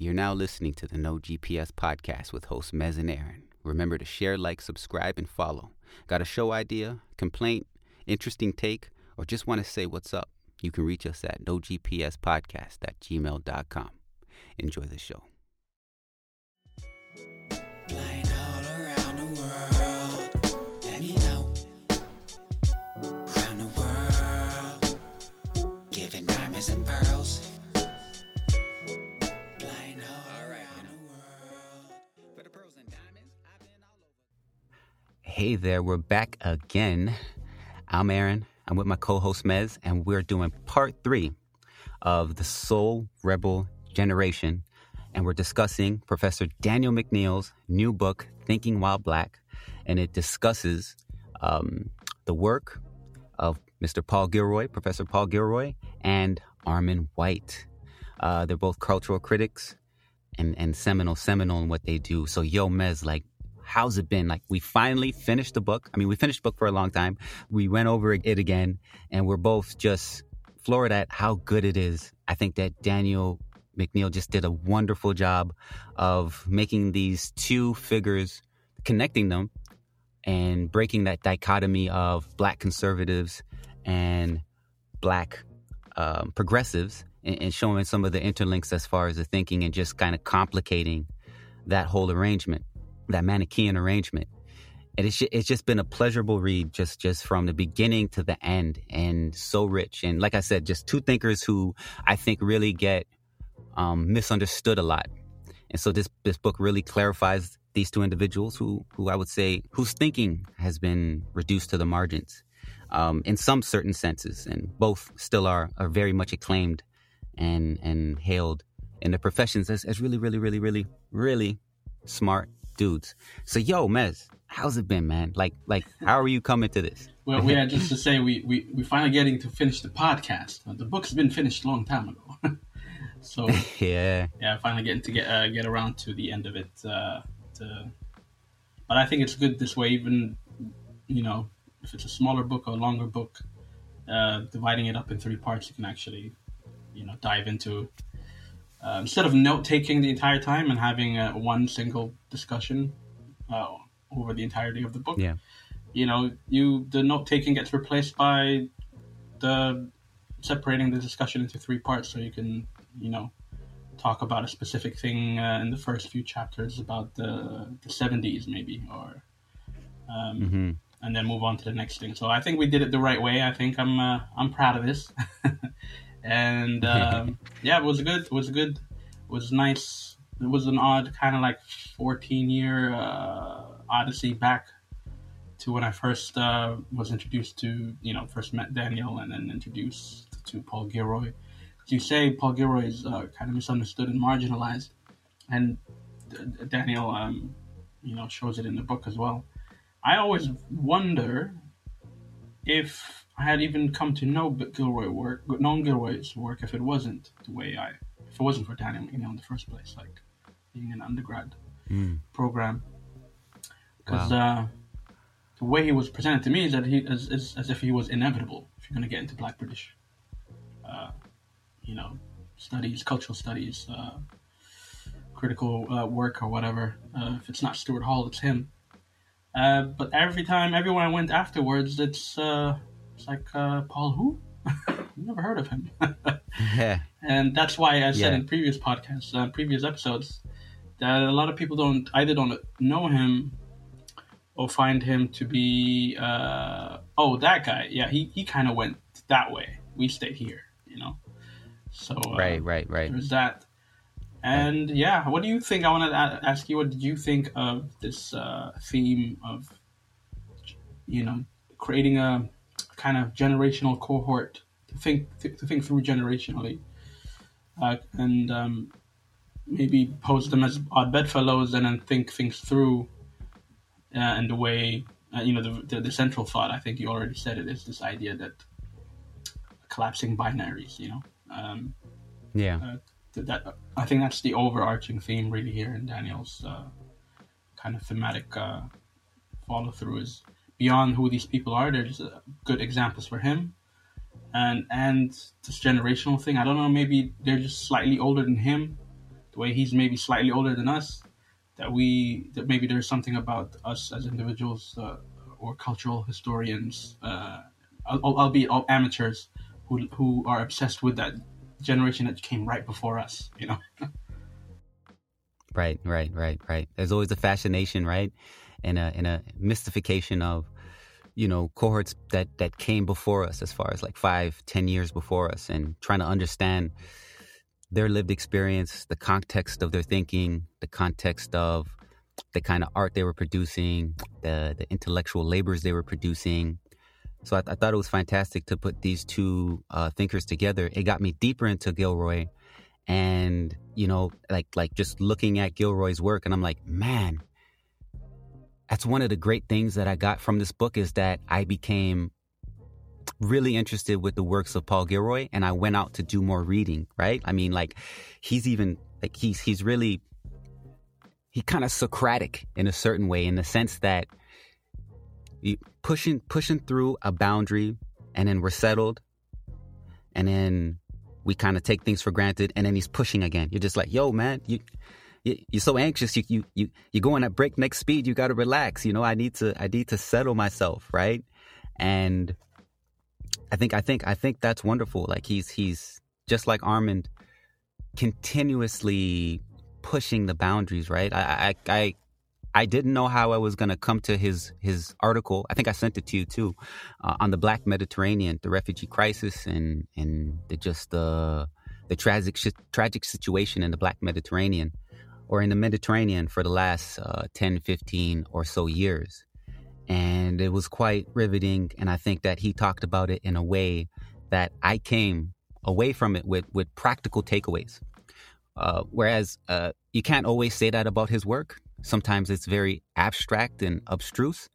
You're now listening to the No GPS podcast with hosts Mez and Aharon. Remember to share, like, subscribe, and follow. Got a show idea, complaint, interesting take, or just want to say what's up? You can reach us at nogpspodcast at gmail.com. Enjoy the show. Hey there, we're back again. I'm Aharon. I'm with my co host Mez, and we're doing part three of the Soul Rebel Generation. And we're discussing Professor Daniel McNeil's new book, Thinking While Black. And it discusses um, the work of Mr. Paul Gilroy, Professor Paul Gilroy, and Armond White. Uh, they're both cultural critics and, and seminal, seminal in what they do. So, yo, Mez, like, how's it been? Like, we finally finished the book. I mean, we finished the book for a long time. We went over it again, and we're both just floored at how good it is. I think that Daniel McNeil just did a wonderful job of making these two figures, connecting them, and breaking that dichotomy of black conservatives and black um, progressives, and, and showing some of the interlinks as far as the thinking and just kind of complicating that whole arrangement, that Manichaean arrangement. And it's ju- it's just been a pleasurable read, just just from the beginning to the end, and so rich. And like I said, just two thinkers who I think really get um, misunderstood a lot. And so this this book really clarifies these two individuals who who I would say whose thinking has been reduced to the margins um, in some certain senses, and both still are are very much acclaimed and and hailed in their professions as, as really really really really really smart dudes. So yo, Mez, how's it been, man? Like like how are you coming to this? Well, we had just to say we we we finally getting to finish the podcast. The book's been finished a long time ago, so yeah, yeah, finally getting to get uh, get around to the end of it. Uh, to, but I think it's good this way, even you know, if it's a smaller book or a longer book, uh, dividing it up in three parts, you can actually you know dive into uh, instead of note taking the entire time and having uh, one single discussion uh, over the entirety of the book yeah, you know, you the note taking gets replaced by the separating the discussion into three parts, so you can, you know, talk about a specific thing uh, in the first few chapters about the the seventies, maybe, or um, hmm and then move on to the next thing. So I think we did it the right way. I think I'm uh, I'm proud of this, and um, yeah, it was good. It was good. It was nice. It was an odd kind of like 14 year uh, odyssey back to when I first uh, was introduced to you know first met Daniel and then introduced to Paul Gilroy. As you say, Paul Gilroy is uh, kind of misunderstood and marginalized, and D- D- Daniel, um, you know, shows it in the book as well. I always wonder if I had even come to know Gilroy work, known Gilroy's work, if it wasn't the way I, if it wasn't for Daniel McNeil in the first place, like being an undergrad Mm. program, because Wow. uh, the way he was presented to me is that he is, is as if he was inevitable if you're going to get into Black British, uh, you know, studies, cultural studies, uh, critical uh, work or whatever. Uh, if it's not Stuart Hall, it's him. Uh, but every time, everyone I went afterwards, it's uh, it's like uh, Paul who? Never heard of him. yeah, and that's why I said Yeah. in previous podcasts, uh, previous episodes, that a lot of people don't either don't know him or find him to be uh, oh that guy yeah he, he kind of went that way we stayed here you know so uh, right, right, right. there's that and yeah what do you think i want to ask you what did you think of this uh, theme of you know creating a kind of generational cohort to think to think through generationally. Uh, and um, maybe pose them as odd bedfellows and then think things through uh, and the way uh, you know the, the the central thought i think you already said it is this idea that collapsing binaries you know? Um, Yeah, uh, th- that I think that's the overarching theme really here in Daniel's uh, kind of thematic uh, follow through is beyond who these people are. There's uh, good examples for him, and and this generational thing. I don't know. Maybe they're just slightly older than him, the way he's maybe slightly older than us, that we that maybe there's something about us as individuals uh, or cultural historians, uh, albeit all amateurs, who who are obsessed with that generation that came right before us. You know. right, right, right, right. There's always a fascination, right, and a and a mystification of you know cohorts that that came before us as far as like five ten years before us and trying to understand their lived experience the context of their thinking the context of the kind of art they were producing the the intellectual labors they were producing. So i, I thought it was fantastic to put these two uh, thinkers together. It got me deeper into gilroy and you know like like just looking at gilroy's work and i'm like man that's one of the great things that I got from this book is that I became really interested with the works of Paul Gilroy and I went out to do more reading, right? I mean like he's even like he's he's really he kind of Socratic in a certain way in the sense that pushing pushing through a boundary and then we're settled and then we kind of take things for granted and then he's pushing again. You're just like, "Yo, man, you you're so anxious. You you you you're going at breakneck speed. You got to relax. You know, I need to I need to settle myself, right? And I think I think I think that's wonderful. Like he's he's just like Armond, continuously pushing the boundaries, right? I I I, I didn't know how I was going to come to his his article. I think I sent it to you too, uh, on the Black Mediterranean, the refugee crisis, and and the, just the the tragic tragic situation in the Black Mediterranean or in the Mediterranean for the last uh, 10, 15 or so years. And it was quite riveting. And I think that he talked about it in a way that I came away from it with, with practical takeaways. Uh, whereas uh, you can't always say that about his work. Sometimes it's very abstract and abstruse.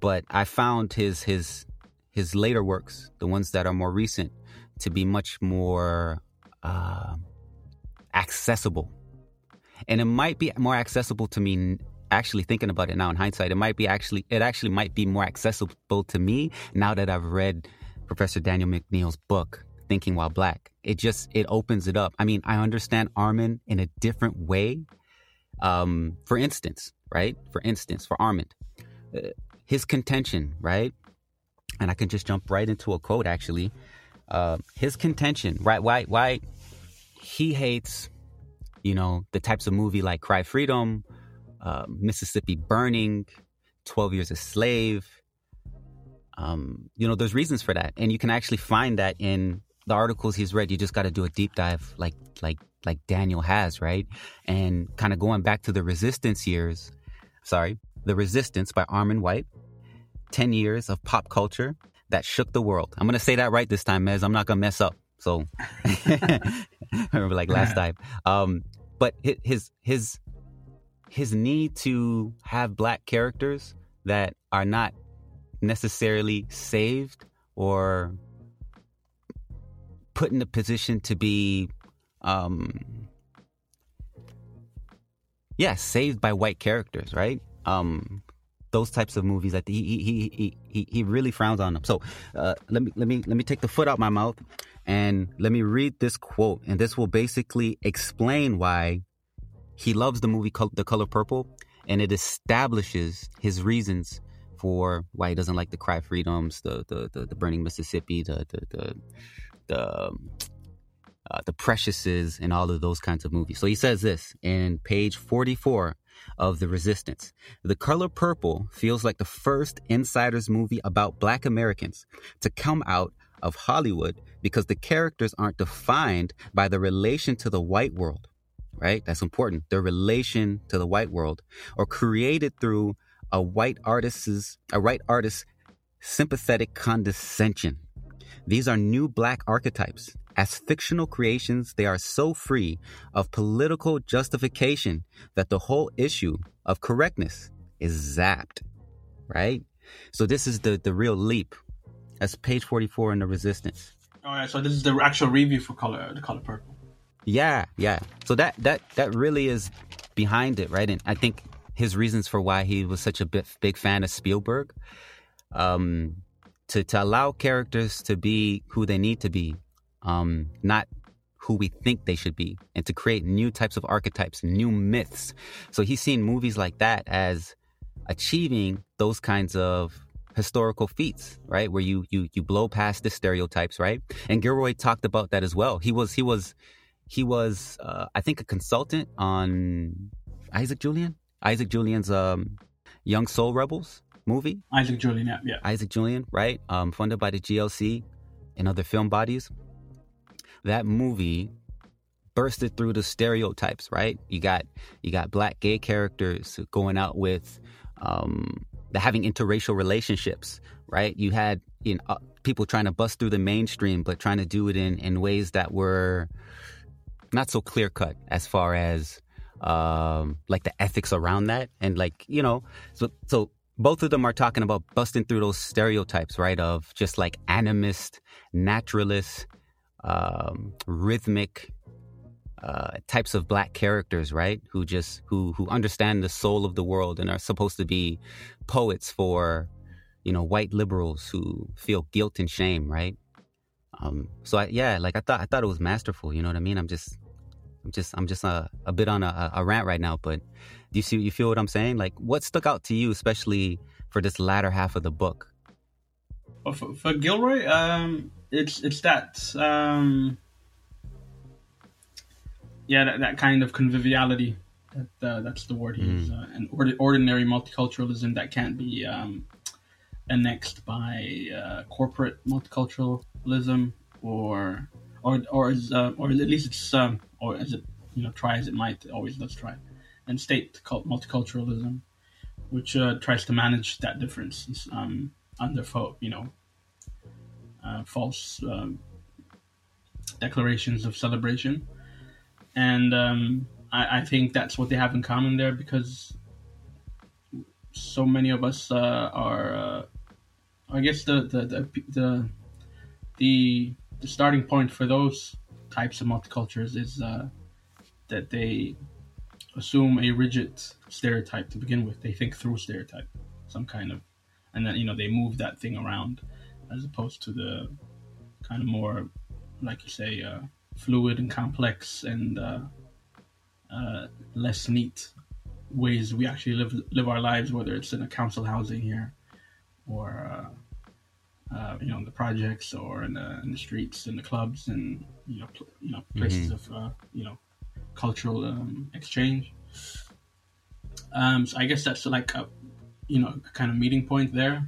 But I found his his his later works, the ones that are more recent, to be much more uh, accessible and it might be more accessible to me actually thinking about it now in hindsight it might be actually it actually might be more accessible to me now that i've read professor daniel mcneil's book thinking while black it just it opens it up i mean i understand Armond in a different way um for instance right for instance for armond uh, his contention right and i can just jump right into a quote actually uh, his contention right why why he hates you know, the types of movie like Cry Freedom, uh, Mississippi Burning, 12 Years a Slave. Um, you know, there's reasons for that. And you can actually find that in the articles he's read. You just got to do a deep dive like, like, like Daniel has, right? And kind of going back to the resistance years, sorry, The Resistance by Armond White, 10 years of pop culture that shook the world. I'm going to say that right this time, Mez. I'm not going to mess up. So remember like last time. Um, but his his his need to have black characters that are not necessarily saved or put in a position to be um yeah saved by white characters right? Um those types of movies that he he he he, he really frowns on them. So uh, let me let me let me take the foot out my mouth and let me read this quote, and this will basically explain why he loves the movie The Color Purple, and it establishes his reasons for why he doesn't like the Cry Freedoms, the the the, the Burning Mississippi, the the the the, uh, the Preciouses, and all of those kinds of movies. So he says this in page forty four of The Resistance. The Color Purple feels like the first insiders movie about Black Americans to come out of Hollywood because the characters aren't defined by the relation to the white world, right? That's important. Their relation to the white world or created through a white artist's, a white artist's sympathetic condescension. These are new black archetypes. As fictional creations, they are so free of political justification that the whole issue of correctness is zapped, right? So this is the, the real leap that's page 44 in the Resistance. All right, so this is the actual review for color, the color purple. Yeah, yeah. So that that that really is behind it, right? And I think his reasons for why he was such a big, big fan of Spielberg, um, to to allow characters to be who they need to be, um, not who we think they should be and to create new types of archetypes, new myths. So he's seen movies like that as achieving those kinds of historical feats, right? Where you you you blow past the stereotypes, right? And Gilroy talked about that as well. He was he was he was uh, I think a consultant on Isaac Julien, Isaac Julien's um, Young Soul Rebels movie. Isaac Julien, yeah, yeah. Isaac Julien, right? Um, funded by the GLC and other film bodies. That movie bursted through the stereotypes, right? You got you got black gay characters going out with um, having interracial relationships, right? You had you know, uh, people trying to bust through the mainstream, but trying to do it in, in ways that were not so clear cut as far as um, like the ethics around that, and like you know, so so both of them are talking about busting through those stereotypes, right? Of just like animist, naturalist, um, rhythmic uh, types of black characters, right? Who just who who understand the soul of the world and are supposed to be poets for, you know, white liberals who feel guilt and shame, right? Um, so I, yeah, like I thought I thought it was masterful. You know what I mean? I'm just I'm just I'm just a, a bit on a, a rant right now, but do you see you feel what I'm saying? Like what stuck out to you, especially for this latter half of the book? For, for Gilroy, um, it's it's that um, yeah, that, that kind of conviviality. That, uh, that's the word he used. Uh, an ord- ordinary multiculturalism that can't be um, annexed by uh, corporate multiculturalism, or or or is, uh, or at least it's um, or as it you know try as it might, it always does try, and state cult- multiculturalism, which uh, tries to manage that difference um, under you know uh, false um, declarations of celebration and um, I, I, think that's what they have in common there because so many of us uh, are. Uh, I guess the the, the the the the starting point for those types of multicultures is uh, that they assume a rigid stereotype to begin with. They think through stereotype, some kind of, and then you know they move that thing around, as opposed to the kind of more, like you say, uh, fluid and complex and uh, uh, less neat ways we actually live live our lives, whether it's in a council housing here or uh, uh you know in the projects or in the, in the, streets, in the clubs, and you know pl- you know places mm-hmm. of uh, you know cultural um, exchange. Um, so I guess that's like a you know a kind of meeting point there.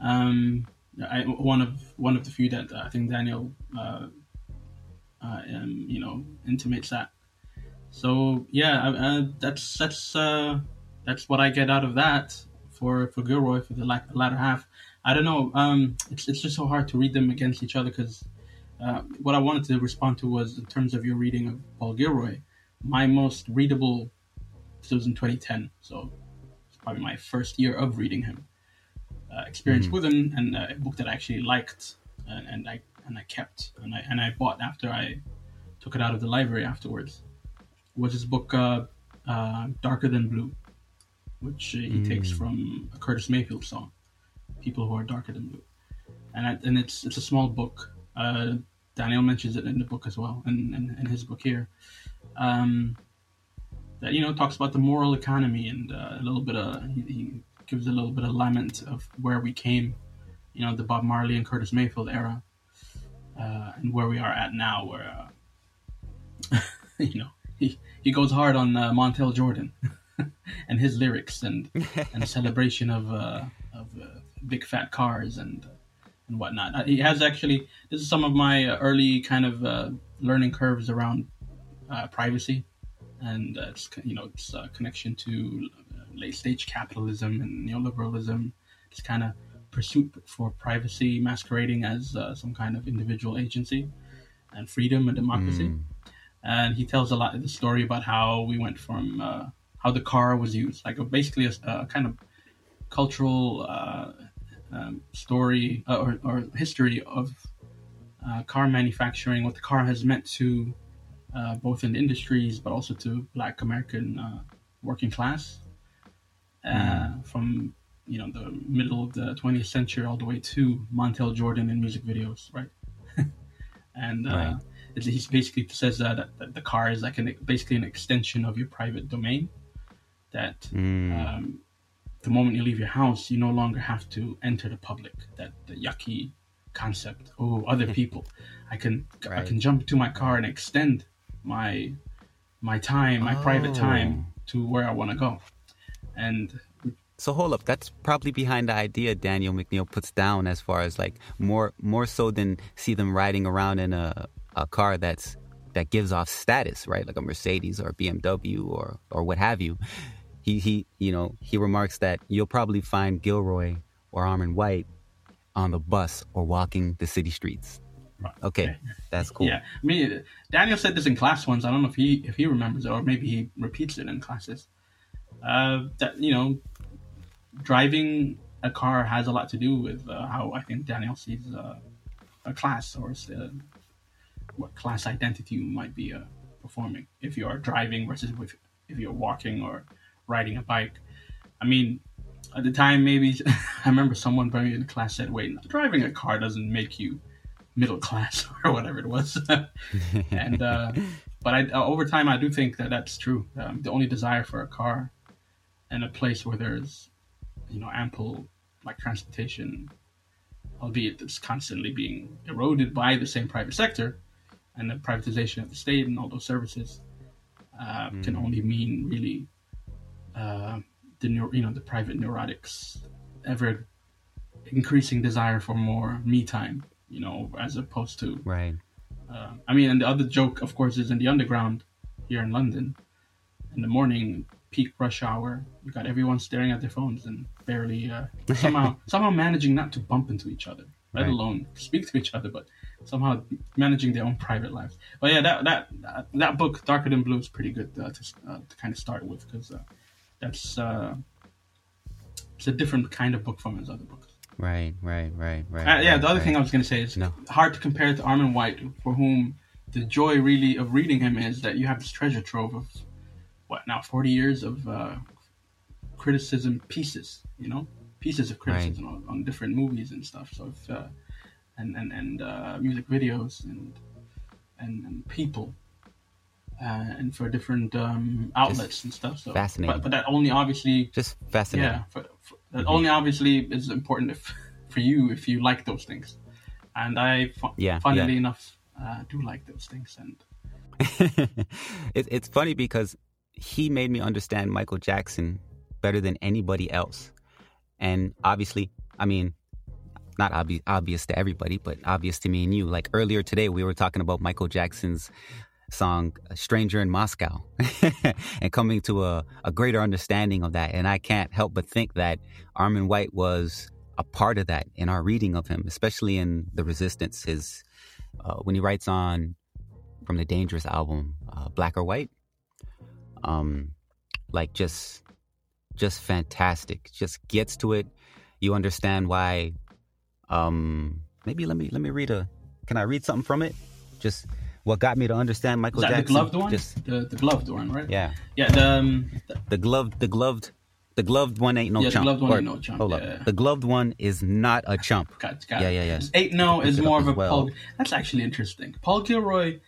Um, I, one of one of the few that I think Daniel uh, uh, and you know intimates that. So yeah, uh, that's that's uh, that's what I get out of that for for Gilroy for the la- latter half. I don't know. Um, it's it's just so hard to read them against each other because uh, what I wanted to respond to was in terms of your reading of Paul Gilroy, my most readable was in 2010. So probably my first year of reading him. Uh, experience mm-hmm. with him and uh, a book that I actually liked and, and I and I kept and I and I bought after I took it out of the library afterwards was his book uh, uh, Darker Than Blue, which he mm. takes from a Curtis Mayfield song, "People Who Are Darker Than Blue," and I, and it's it's a small book. Uh, Daniel mentions it in the book as well, and in, in, in, his book here. Um, that you know talks about the moral economy and uh, a little bit of he, he, gives a little bit of lament of where we came, you know, the Bob Marley and Curtis Mayfield era, uh, and where we are at now, where uh, you know he, he goes hard on uh, Montel Jordan and his lyrics and and celebration of uh, of uh, big fat cars and and whatnot. He has actually this is some of my early kind of learning curves around privacy and it's you know it's a connection to late stage capitalism and neoliberalism. It's kind of pursuit for privacy masquerading as uh, some kind of individual agency and freedom and democracy. Mm. And he tells a lot of the story about how we went from uh, how the car was used, like a, basically a, a, kind of cultural uh, um, story uh, or, or, history of uh, car manufacturing, what the car has meant to uh, both in industries but also to Black American working class. Mm. From you know the middle of the 20th century all the way to Montel Jordan in music videos, right? and uh, he basically says that, that the car is like an basically an extension of your private domain. That Mm. um, the moment you leave your house, you no longer have to enter the public. That the yucky concept. Oh, other people. I can I can jump into my car and extend my my time, my private Oh. time to where I want to go. And So hold up, that's probably behind the idea Daniel McNeil puts down as far as like more more so than see them riding around in a a car that's that gives off status, right? Like a Mercedes or a BMW or or what have you. He he you know, he remarks that you'll probably find Gilroy or Armond White on the bus or walking the city streets. Okay, that's cool. Yeah, I mean, Daniel said this in class once. I don't know if he if he remembers it or maybe he repeats it in classes. Uh, that you know, driving a car has a lot to do with uh, how I think Daniel sees uh, a class or uh, what class identity you might be uh, performing if you are driving versus if, if you're walking or riding a bike. I mean, at the time, maybe I remember someone maybe in the class said, "Wait, driving a car doesn't make you middle class or whatever it was." and uh, but I, uh, over time, I do think that that's true. Um, the only desire for a car and a place where there's, you know, ample like transportation, albeit it's constantly being eroded by the same private sector and the privatization of the state and all those services, uh, can only mean really uh, the you know the private neurotics ever increasing desire for more me time, you know, as opposed to Right. uh, I mean, and the other joke, of course, is in the underground here in London. In the morning, peak rush hour, you got everyone staring at their phones and barely uh, somehow somehow managing not to bump into each other, let Right. alone speak to each other, but somehow managing their own private lives. But yeah, that that that, book, Darker Than Blue, is pretty good uh, to uh, to kind of start with because uh, that's uh, it's a different kind of book from his other books. Right, right, right, right. Uh, yeah, right, the other right. thing I was going to say is No. hard to compare to Armond White, for whom the joy really of reading him is that you have this treasure trove of what now forty years of uh, criticism pieces, you know, pieces of criticism on, on different movies and stuff. So if, uh, and and and uh, music videos and and, and people. Uh, and for different um, outlets and stuff. So fascinating. But, but that only obviously Just fascinating. yeah, for, for, that only obviously is important if, for you if you like those things, and I, fu- Yeah, funnily yeah. enough, uh, do like those things. And it, it's funny because he made me understand Michael Jackson better than anybody else. And obviously, I mean, not obvious, obvious to everybody, but obvious to me and you. Like earlier today, we were talking about Michael Jackson's song Stranger in Moscow and coming to a, a greater understanding of that. And I can't help but think that Armond White was a part of that in our reading of him, especially in The Resistance. His uh, when he writes on from the Dangerous album, uh, Black or White. Um, like just, just fantastic. Just gets to it. You understand why. Um, maybe let me let me read a. Can I read something from it? Just what got me to understand Michael is that Jackson. the gloved one? Just the, the gloved one, right? yeah, Yeah. The, um, the- the gloved, the gloved, the gloved one ain't no Yeah, the chump. gloved one Or- ain't no chump, Hold yeah. up, the gloved one is not a chump. got, got Yeah, yeah, yeah. Ain't no is more of a well. Paul. That's actually interesting. Paul Gilroy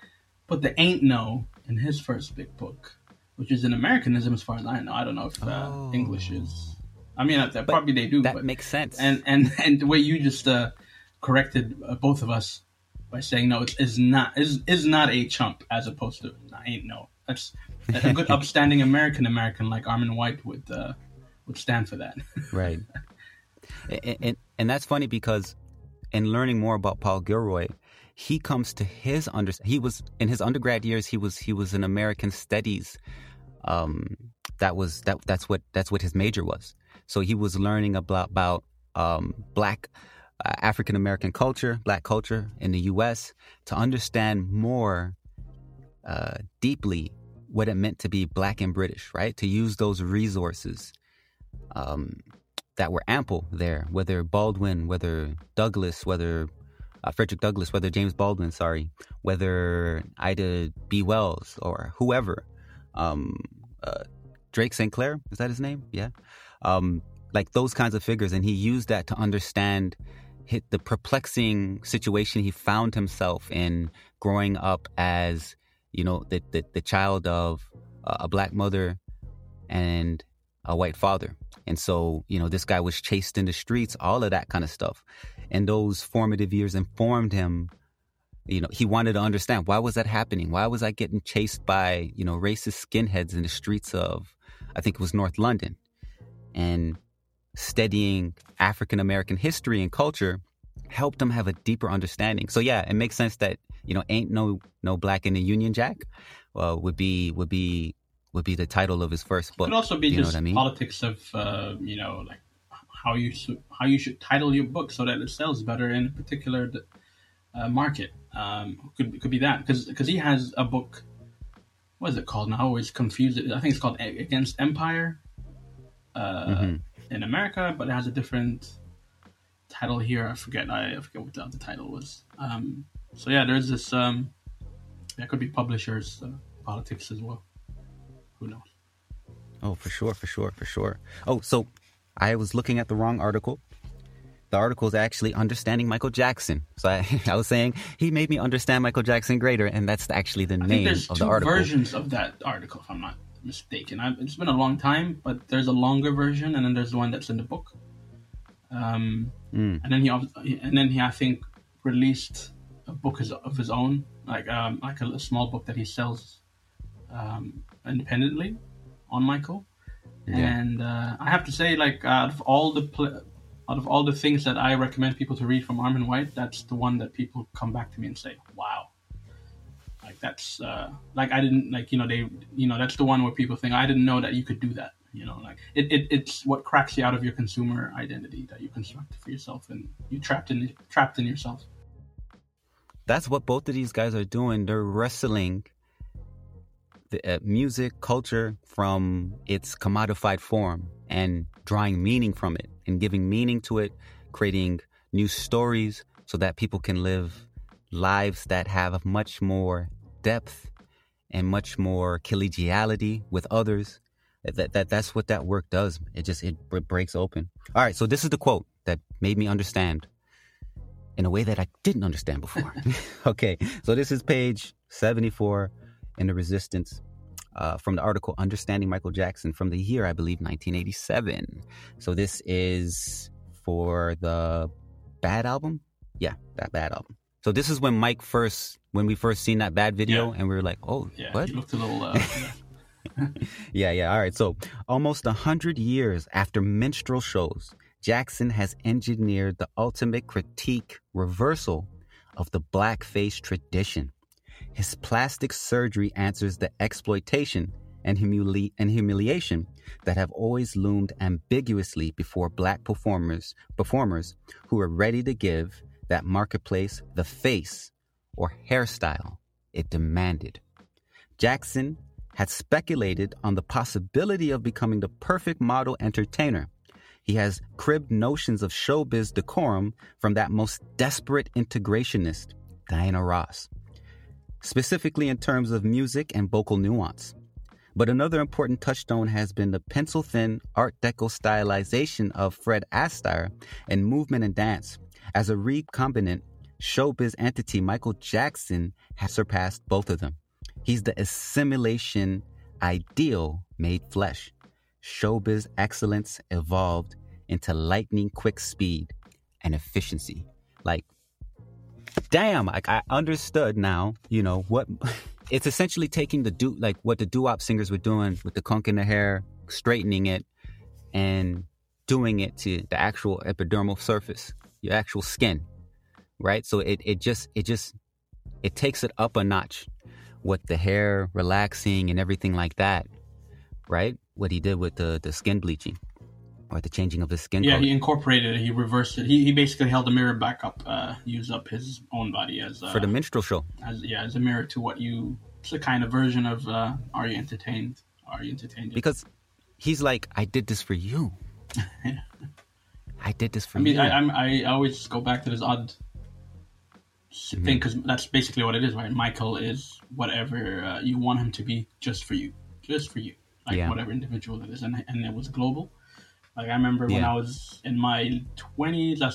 put the ain't no in his first big book, which is an Americanism as far as I know. I don't know if uh, Oh. English is. I mean, uh, probably they do. That but, makes sense. and and and the way you just uh, corrected uh, both of us by saying no, it's is not is is not a chump as opposed to "Nah, ain't no. That's a good upstanding American American like Armond White would uh, would stand for that. right. and, and and that's funny because in learning more about Paul Gilroy, he comes to his under. He was in his undergrad years. He was he was in American Studies. Um, that was that. That's what that's what his major was. So he was learning about about um, black uh, African American culture, black culture in the U.S. to understand more uh, deeply what it meant to be black and British. Right to use those resources um, that were ample there, whether Baldwin, whether Douglas, whether uh, Frederick Douglass, whether James Baldwin, sorry, whether Ida B. Wells or whoever, um, uh, Drake St. Clair, is that his name? Yeah. Um, like those kinds of figures. And he used that to understand the perplexing situation he found himself in growing up as you know the the, the child of a black mother and a white father. And so you know this guy was chased in the streets all of that kind of stuff. And those formative years informed him you know he wanted to understand why was that happening? Why was i getting chased by you know racist skinheads in the streets of i think it was north london? And studying african american history and culture helped him have a deeper understanding so yeah it makes sense that you know ain't no no black in the union jack uh, would be would be would be the title of his first book It could also be you know just i mean politics of uh, you know like how you should how you should title your book so that it sells better in a particular uh, market. Um, could could be that because because he has a book. What is it called? now? I always confuse it. I think it's called Against Empire uh, Mhm. In America, but it has a different title here. I forget. I, I forget what the other title was. Um, so yeah, there's this. Um, that could be publishers uh, politics as well. Who knows? Oh, for sure, for sure, for sure. Oh, so I was looking at the wrong article. The article is actually understanding Michael Jackson. So I, I was saying he made me understand Michael Jackson greater, and that's actually the I name of the article. versions of that article, if I'm not mistaken. I, it's been a long time, but there's a longer version, and then there's the one that's in the book. Um, Mm. and then he, and then he, I think, released a book of his own, like um, like a, small book that he sells um, independently on Michael. Yeah. And uh, I have to say, like out of all the pl- out of all the things that I recommend people to read from Armond White, that's the one that people come back to me and say, "Wow." Like that's uh, like I didn't like you know they you know that's the one where people think I didn't know that you could do that you know like it, it it's what cracks you out of your consumer identity that you constructed for yourself and you trapped in trapped in yourself. That's what both of these guys are doing. They're wrestling the uh, music culture from its commodified form and drawing meaning from it and giving meaning to it, creating new stories so that people can live lives that have much more depth and much more collegiality with others. That, that that's what that work does. It just it, it breaks open. All right, so this is the quote that made me understand in a way that I didn't understand before. okay, so this is page 74 in the Resistance uh, from the article Understanding Michael Jackson from the year, I believe, 1987. So this is for the Bad album? Yeah, that Bad album. So this is when Mike first, when we first seen that Bad video, Yeah. and we were like, oh, Yeah, what? looked a little. Uh, Yeah, yeah. All right. So, almost a hundred years after minstrel shows, Jackson has engineered the ultimate critique reversal of the blackface tradition. His plastic surgery answers the exploitation and, humili- and humiliation that have always loomed ambiguously before black performers performers who are ready to give that marketplace the face or hairstyle it demanded. Jackson had speculated on the possibility of becoming the perfect model entertainer. He has cribbed notions of showbiz decorum from that most desperate integrationist, Diana Ross, specifically in terms of music and vocal nuance. But another important touchstone has been the pencil thin Art Deco stylization of Fred Astaire in movement and dance. As a recombinant showbiz entity, Michael Jackson has surpassed both of them. He's the assimilation ideal made flesh. Showbiz excellence evolved into lightning quick speed and efficiency. Like, damn, like I understood now, you know, what it's essentially taking the do like what the doo-wop singers were doing with the conk in the hair, straightening it, and doing it to the actual epidermal surface, your actual skin. Right? So it, it just it just it takes it up a notch with the hair relaxing and everything like that, right? What he did with the, the skin bleaching or the changing of the skin yeah, color. he incorporated it. He reversed it. He, he basically held the mirror back up, uh, used up his own body as uh, for the minstrel show. as yeah as a mirror to what you. It's a kind of version of uh, Are you entertained? Are you entertained? Because he's like, I did this for you. I did this for I mean, you. I, I'm, I always go back to this odd Mm-hmm. thing because that's basically what it is, right? Michael is whatever uh, you want him to be, just for you, just for you, like Yeah. whatever individual it is, and and it was global. Like I remember when I was in my twenties, I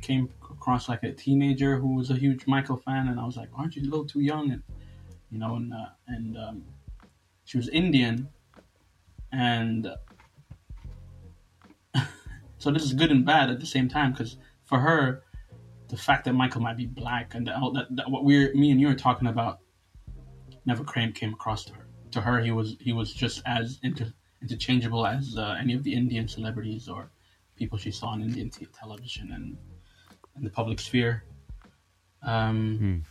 came across like a teenager who was a huge Michael fan, and I was like, "Aren't you a little too young?" And you know, and uh, and um, she was Indian, and so this is good and bad at the same time because for her, the fact that Michael might be black and that, that, that what we're me and you are talking about never came came across to her. To her, he was he was just as inter, interchangeable as uh, any of the Indian celebrities or people she saw on Indian t- television and in the public sphere. Um,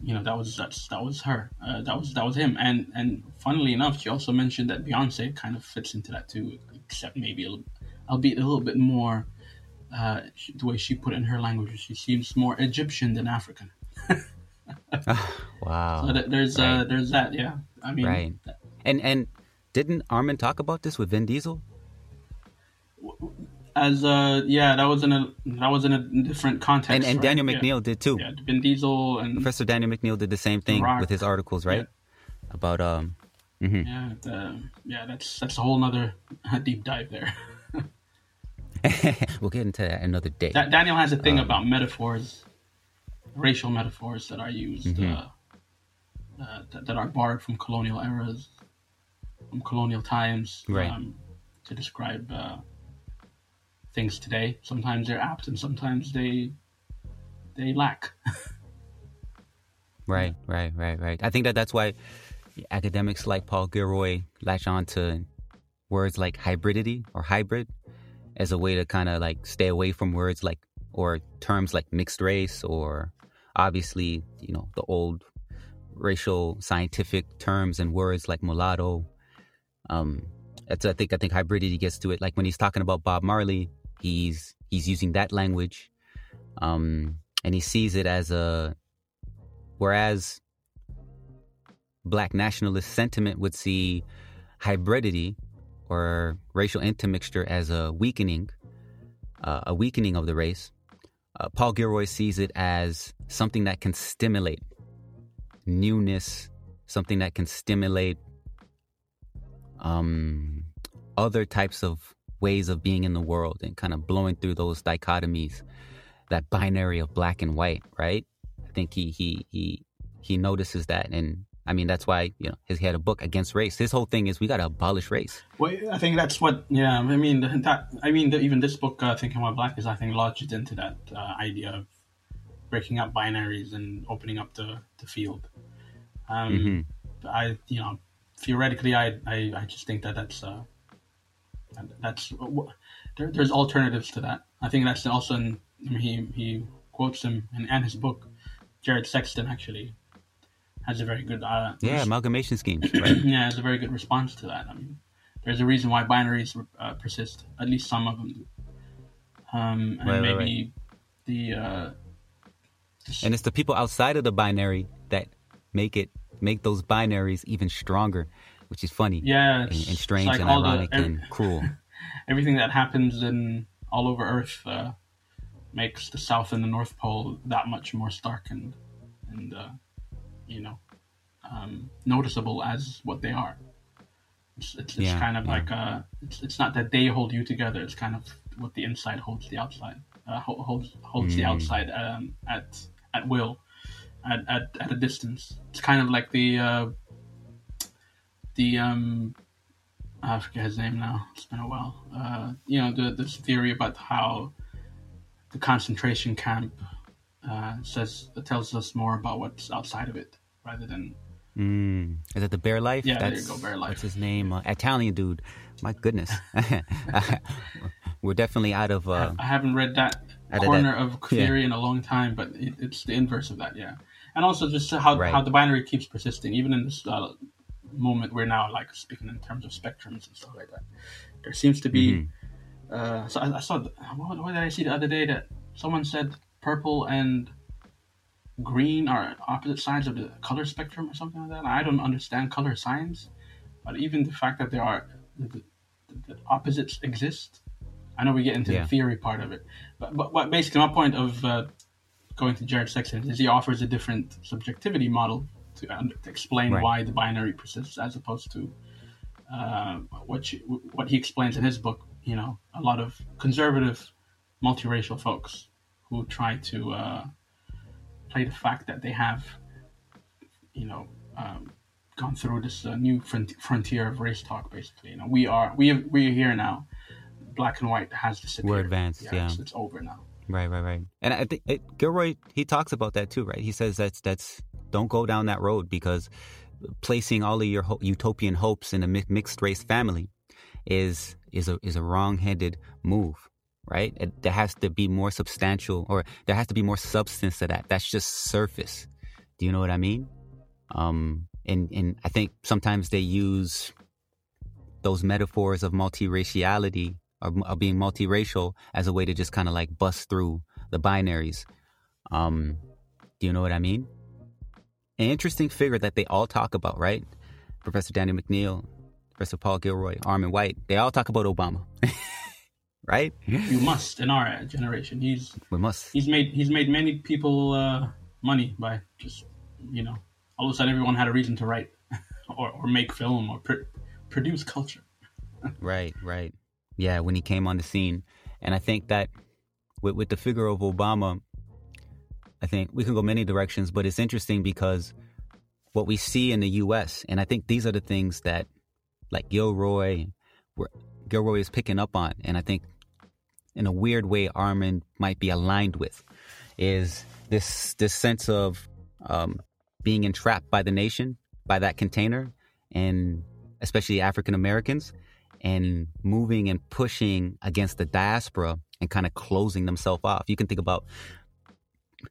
You know that was that's that was her. Uh, that was that was him. And and funnily enough, she also mentioned that Beyonce kind of fits into that too, except maybe a little, albeit a little bit more. Uh, she, the way she put it in her language, she seems more Egyptian than African. Wow. So th- there's uh, there's that. Yeah, I mean, Right. And and didn't Armond talk about this with Vin Diesel? as uh, yeah, that was in a that was in a different context. And and right? Daniel Yeah. McNeil did too. Yeah, Vin Diesel and Professor Daniel McNeil did the same thing Rock. with his articles, right? About um mhm. yeah, the, yeah, that's that's a whole nother deep dive there. we'll get into that another day. Da- Daniel has a thing Um, about metaphors, racial metaphors that are used Mhm. uh, uh, that, that are borrowed from colonial eras, from colonial times, Right. um, to describe uh, things today. Sometimes they're apt, and sometimes they they lack. Right, right, right, right. I think that that's why academics like Paul Gilroy latch on to words like hybridity or hybrid as a way to kind of like stay away from words like or terms like mixed race or obviously you know the old racial scientific terms and words like mulatto. Um, that's I think I think hybridity gets to it. Like when he's talking about Bob Marley, he's he's using that language, um, and he sees it as a whereas black nationalist sentiment would see hybridity or racial intermixture as a weakening, uh, a weakening of the race. Uh, Paul Gilroy sees it as something that can stimulate newness, something that can stimulate um, other types of ways of being in the world and kind of blowing through those dichotomies, that binary of black and white, right? I think he he he he notices that, and I mean that's why you know he had a book against race. His whole thing is we got to abolish race. Well, I think that's what. Yeah, I mean that. I mean that even this book, uh, thinking about black, is I think lodged into that uh, idea of breaking up binaries and opening up the the field. Um, I, you know, theoretically, I, I, I just think that that's uh, that- that's there, there's alternatives to that. I think that's also in, he he quotes him in, and his book. Jared Sexton actually has a very good uh, Yeah, amalgamation schemes, right? yeah, it's a very good response to that. I mean, there's a reason why binaries uh, persist. At least some of them do. Um, and Right, right, maybe the uh, and it's the people outside of the binary that make it make those binaries even stronger, which is funny yeah, and, and strange like and all the- ironic and cruel. everything that happens in all over Earth uh, makes the South and the North Pole that much more stark and and uh, you know um, noticeable as what they are. It's it's, it's Yeah, kind of yeah. like uh, it's it's not that they hold you together. It's kind of what the inside holds the outside. Uh, ho- holds holds the Mm. outside um, at at will, at, at at a distance. It's kind of like the uh, the um I forget his name now. It's been a while. Uh, you know, the, this theory about how the concentration camp uh, says tells us more about what's outside of it rather than Mm. Is that the Bare Life? Yeah, there you That's, go, Bare Life. What's his name? Uh, Italian dude. My goodness. We're definitely out of. Uh, I haven't read that Out of corner that- of theory in a long time, but it, it's the inverse of that, yeah. And also just how Right. how the binary keeps persisting, even in this uh, moment we're now like speaking in terms of spectrums and stuff like that. There seems to be. Mhm. Uh, so I, I saw. What, what did I see the other day that someone said purple and green are opposite sides of the color spectrum or something like that. I don't understand color science, but even the fact that there are the, the, opposites exist. I know we get into Yeah. the theory part of it, but but what basically my point of uh, going to Jared Sexton is he offers a different subjectivity model to, under to explain Right. why the binary persists, as opposed to uh, what you, what he explains in his book. You know, a lot of conservative, multiracial folks who try to uh, play the fact that they have, you know, um, gone through this uh, new front- frontier of race talk. Basically, you know, we are we we are here now. Black and white has disappeared. We're advanced, yeah. It's, it's over now. Right, right, right. And I think it, Gilroy he talks about that too, right? He says that's that's don't go down that road because placing all of your ho- utopian hopes in a mi- mixed race family is is a is a wrong-headed move, right? It, there has to be more substantial or there has to be more substance to that. That's just surface. Do you know what I mean? Um and and I think sometimes they use those metaphors of multiraciality or, or being multiracial as a way to just kind of like bust through the binaries. Um, do you know what I mean? An interesting figure that they all talk about, right? Professor Daniel McNeil, Professor Paul Gilroy, Armond White, they all talk about Obama. right? You must in our generation. He's We must. he's made he's made many people uh, money by just you know all of a sudden everyone had a reason to write or, or make film or pr- produce culture. Right, right. Yeah, when he came on the scene. And I think that with, with the figure of Obama, I think we can go many directions, but it's interesting because what we see in the US, and I think these are the things that like Gilroy, where Gilroy is picking up on, and I think in a weird way Armond might be aligned with, is this this sense of um, being entrapped by the nation, by that container, and especially African Americans, and moving and pushing against the diaspora and kind of closing themselves off. You can think about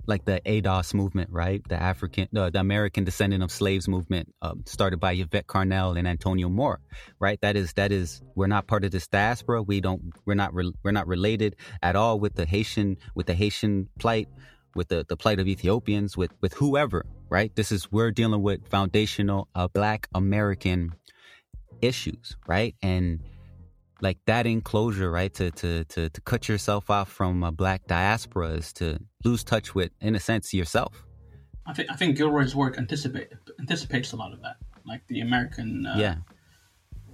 like the ADOS movement, right? The African, uh, the American descendant of slaves movement, um, started by Yvette Carnell and Antonio Moore, right? That is that is we're not part of this diaspora. We don't we're not re, we're not related at all with the Haitian with the Haitian plight, with the the plight of Ethiopians, with with whoever, right? This is we're dealing with foundational uh, Black American issues, right? And like that enclosure, right? To to to to cut yourself off from a black diaspora is to lose touch with, in a sense, yourself. I think I think Gilroy's work anticipate anticipates a lot of that, like the American uh, yeah,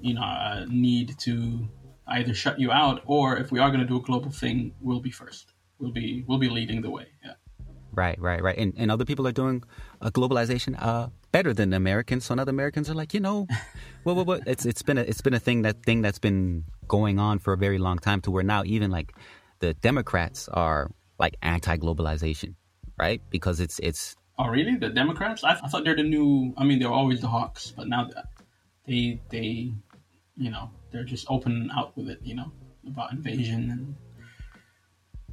you know uh, need to either shut you out or if we are going to do a global thing, we'll be first. We'll be we'll be leading the way. Yeah. right, right, right. And and other people are doing a globalization uh, better than Americans. So now the Americans are like, you know, well, well, well, it's it's been a it's been a thing that thing that's been going on for a very long time to where now even like the Democrats are like anti-globalization, right? Because it's it's Oh, really? The Democrats? I, I thought they're the new. I mean, they were always the Hawks, but now they they, you know, they're just open out with it. You know, about invasion and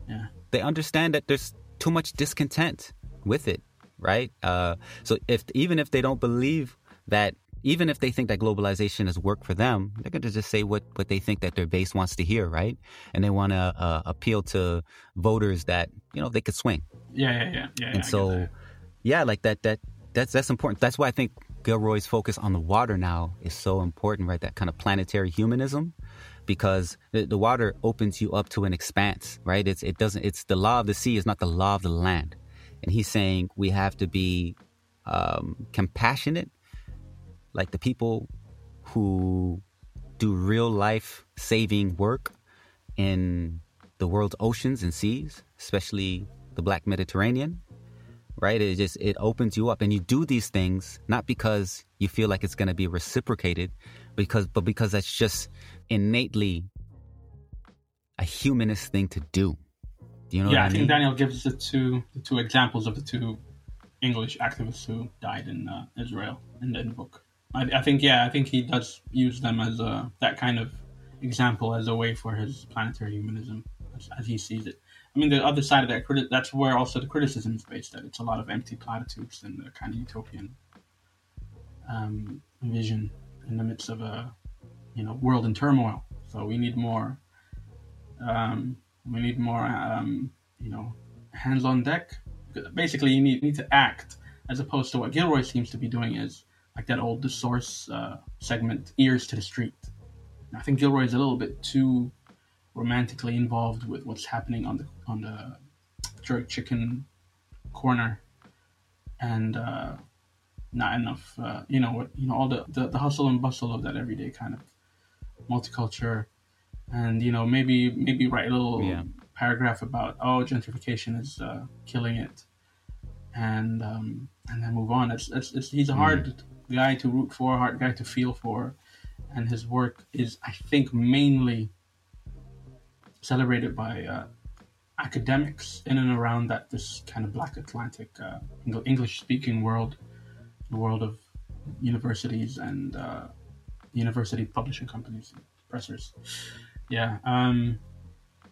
yeah. they understand that there's too much discontent with it, right? Uh, so if even if they don't believe that, even if they think that globalization has worked for them, they're going to just say what what they think that their base wants to hear, right? And they want to uh, appeal to voters that you know they could swing. Yeah, yeah, yeah, yeah. And so, yeah, like that that that's that's important. That's why I think Gilroy's focus on the water now is so important, right? That kind of planetary humanism, because the, the water opens you up to an expanse, right? It's it doesn't. It's the law of the sea is not the law of the land, and he's saying we have to be um, compassionate, like the people who do real life saving work in the world's oceans and seas, especially the Black Mediterranean. Right? It just it opens you up, and you do these things not because you feel like it's going to be reciprocated, because but because that's just innately a humanist thing to do. Do you know yeah, I I think? Daniel gives the two the two examples of the two English activists who died in uh, Israel in the, in the book. I, I think yeah, I think he does use them as a that kind of example as a way for his planetary humanism as, as he sees it. I mean, the other side of that criti- that's where also the criticism is based. That it's a lot of empty platitudes and a kind of utopian um, vision in the midst of a you know world in turmoil. So we need more. Um, we need more, um, you know, hands on deck. Basically, you need, need to act as opposed to what Gilroy seems to be doing is like that old The Source uh, segment, ears to the street. And I think Gilroy is a little bit too romantically involved with what's happening on the on the jerk chicken corner, and uh, not enough, uh, you know, what you know, all the, the the hustle and bustle of that everyday kind of multiculture and you know maybe maybe write a little Yeah. paragraph about oh gentrification is uh, killing it, and um, and then move on. It's, it's, it's he's a hard guy to root for, a hard guy to feel for, and his work is I think mainly celebrated by uh, academics in and around that this kind of Black Atlantic uh, English speaking world, the world of universities and uh, university publishing companies, pressers. Yeah. Um,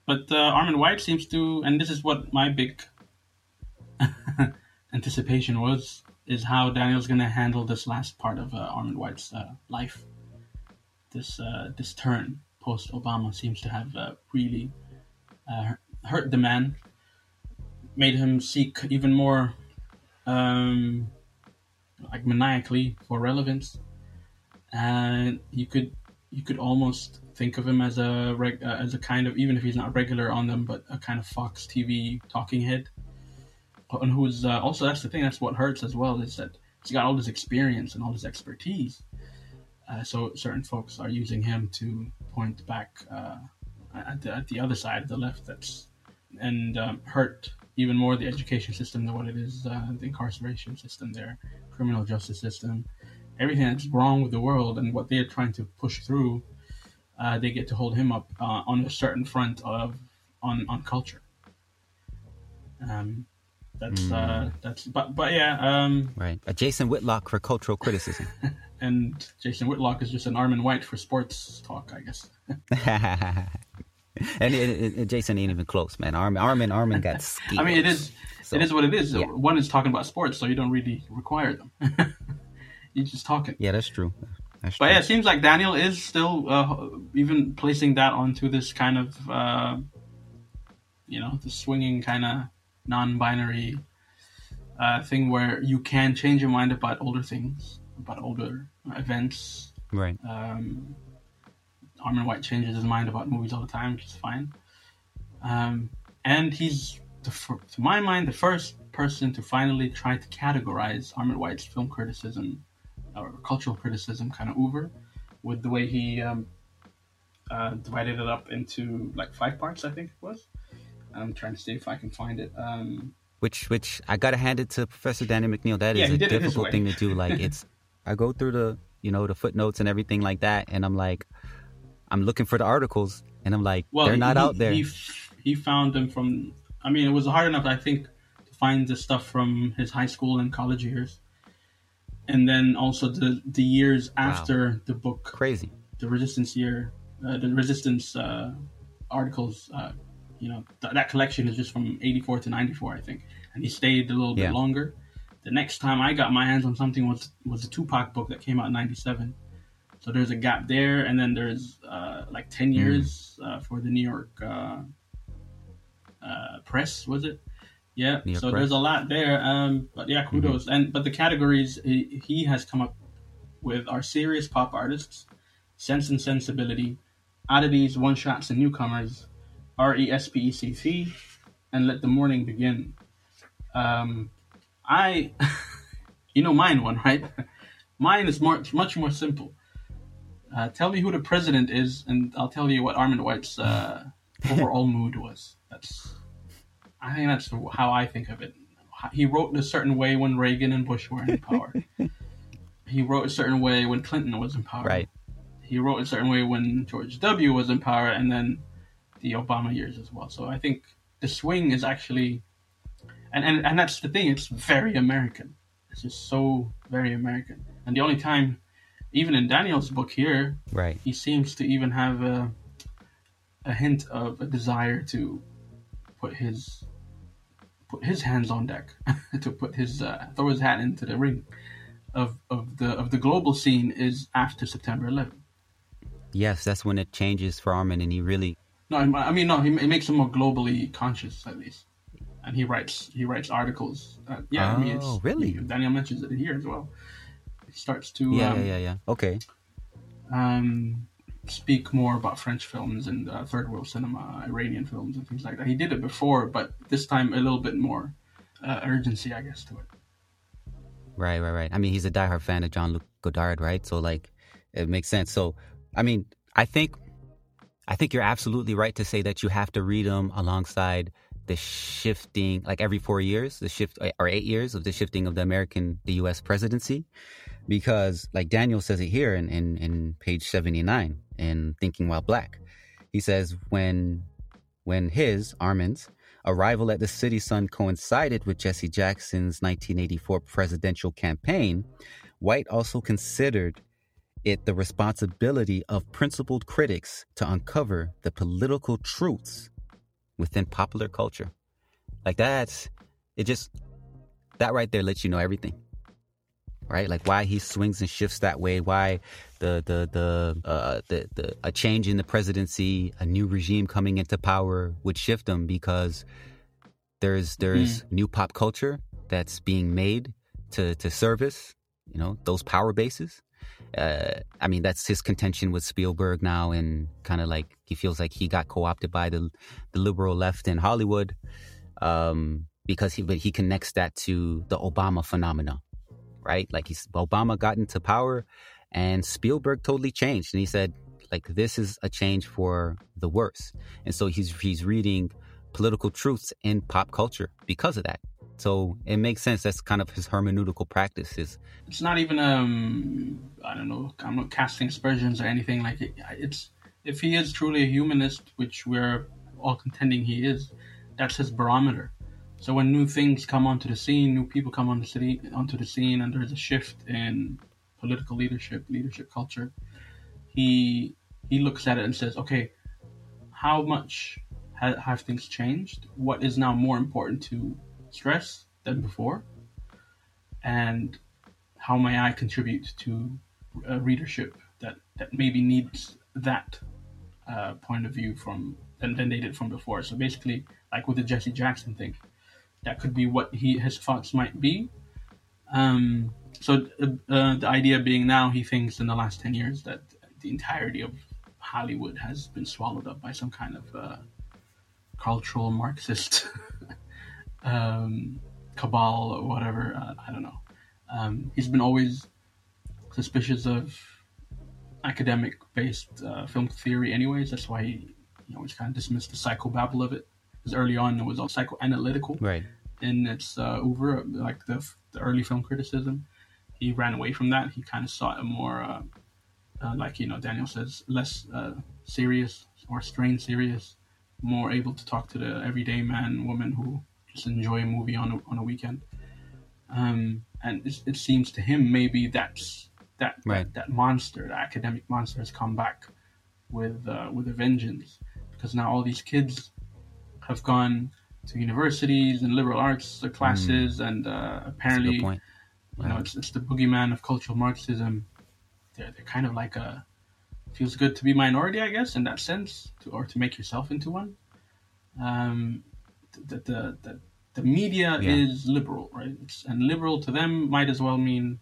but uh, Armond White seems to, and this is what my big anticipation was, is how Daniel's going to handle this last part of uh, Armond White's uh, life. This uh, this turn post Obama seems to have uh, really uh, hurt the man, made him seek even more, um, like maniacally for relevance, and you could you could almost think of him as a reg, uh, as a kind of even if he's not regular on them, but a kind of Fox TV talking head, and who's uh, also that's the thing that's what hurts as well is that he's got all this experience and all this expertise. Uh, so certain folks are using him to point back uh, at, the, at the other side of the left that's and um, hurt even more the education system than what it is uh, the incarceration system there criminal justice system everything that's wrong with the world and what they're trying to push through uh, they get to hold him up uh, on a certain front of on on culture um, that's uh, that's but but yeah um, Right. A Jason Whitlock for cultural criticism. and Jason Whitlock is just an Armond White for sports talk I guess and, and- and Jason ain't even close, man. Armond, Armond, Armond got skills. I mean, it is So, it is what it is. yeah. One is talking about sports, so you don't really require them. You're just talking. Yeah, that's true. That's But true. yeah, it seems like Daniel is still uh, even placing that onto this kind of, uh, you know, the swinging kind of non-binary uh, thing where you can change your mind about older things, about older events. Right. Um, Armond White changes his mind about movies all the time, which is fine. Um, and he's, the, fir- to my mind, the first person to finally try to categorize Armond White's film criticism or cultural criticism kind of over with the way he um, uh, divided it up into like five parts, I think it was. I'm trying to see if I can find it. Um, Which, which I gotta hand it to Professor Danny McNeil. That is Yeah, he a did it his difficult thing to do. Like, it's I go through the, you know, the footnotes and everything like that, and I'm like, I'm looking for the articles, and I'm like, well, they're not he, out there. He, he found them from. I mean, it was hard enough, I think, to find the stuff from his high school and college years, and then also the the years after the book, Crazy. the Resistance year, uh, the Resistance uh, articles. Uh, you know, th- that collection is just from '84 to '94, I think, and he stayed a little bit longer. The next time I got my hands on something was was the Tupac book that came out in '97. So there's a gap there, and then there's uh, like ten Hmm. years uh, for the New York uh, uh, Press, was it? Yeah. So there's a lot there. Um, but yeah, kudos. And but the categories he, he has come up with are serious pop artists, Sense and Sensibility, oddities, one shots, and newcomers, R E S P E C T, and Let the Morning Begin. Um, I, you know mine one, right? Mine is more, much more simple. Uh, tell me who the president is, and I'll tell you what Armond White's uh, overall mood was. That's, I think that's how I think of it. He wrote a certain way when Reagan and Bush were in power. he wrote a certain way when Clinton was in power. Right. He wrote a certain way when George W. was in power, and then the Obama years as well. So I think the swing is actually, and and, and that's the thing. It's very American. It's just so very American. And the only time, even in Daniel's book here, Right. he seems to even have a, a hint of a desire to put his put his hands on deck to put his uh, throw his hat into the ring of of the of the global scene is after September 11th. Yes, that's when it changes for Armond, and he really. No, I mean no, he, it makes him more globally conscious at least, and he writes he writes articles. Uh, yeah, I mean, Oh, it's, really? Daniel mentions it here as well. He starts to Yeah, um, yeah, yeah, yeah. Okay. um, speak more about French films and uh, third world cinema, Iranian films, and things like that. He did it before, but this time a little bit more uh, urgency, I guess, to it. Right, right, right. I mean, he's a diehard fan of Jean-Luc Godard, right? So, like, it makes sense. So, I mean, I think I think you're absolutely right to say that you have to read them alongside the shifting, like every four years, the shift or eight years of the shifting of the American, the U.S. presidency, because like Daniel says it here in in, in page seventy nine in Thinking While Black, he says when when his Armond's arrival at the City Sun coincided with Jesse Jackson's 1984 presidential campaign, White also considered it the responsibility of principled critics to uncover the political truths within popular culture. Like that's it just that right there lets you know everything. Right? Like why he swings and shifts that way, why the the the uh the, the a change in the presidency, a new regime coming into power would shift him because there's there's mm. new pop culture that's being made to to service, you know, those power bases uh, I mean, that's his contention with Spielberg now, and kind of like he feels like he got co-opted by the the liberal left in Hollywood, um, because he but he connects that to the Obama phenomena, right? Like he's Obama got into power, and Spielberg totally changed, and he said like this is a change for the worse, and so he's he's reading political truths in pop culture because of that. So it makes sense. That's kind of his hermeneutical practice. Is it's not even um I don't know. I'm not casting aspersions or anything like it. It's if he is truly a humanist, which we're all contending he is, that's his barometer. So when new things come onto the scene, new people come on the city onto the scene, and there's a shift in political leadership, leadership culture, he he looks at it and says, okay, how much have, have things changed? What is now more important to stress than before, and how may I contribute to a readership that, that maybe needs that uh, point of view from than, than they did from before. So basically, like with the Jesse Jackson thing, that could be what he his thoughts might be. Um, so uh, uh, the idea being now he thinks in the last ten years that the entirety of Hollywood has been swallowed up by some kind of uh, cultural Marxist um, cabal or whatever. Uh, I don't know. Um, he's been always suspicious of academic based uh, film theory, anyways. That's why he you always kind of dismissed the psychobabble of it. Because early on it was all psychoanalytical. Right. In its uh, over, like the, the early film criticism. He ran away from that. He kind of sought a more, uh, uh, like, you know, Daniel says, less uh, serious or strained serious, more able to talk to the everyday man, woman who just enjoy a movie on a, on a weekend. Um, and it, it, seems to him maybe that's that, right. that that monster, the academic monster, has come back with uh, with a vengeance because now all these kids have gone to universities and liberal arts classes, mm. and uh, apparently, you know, it's, it's the boogeyman of cultural Marxism. They're they're kind of like a feels good to be minority, I guess, in that sense, to, or to make yourself into one. Um, the the, the, the media yeah. is liberal, right? It's, and liberal to them might as well mean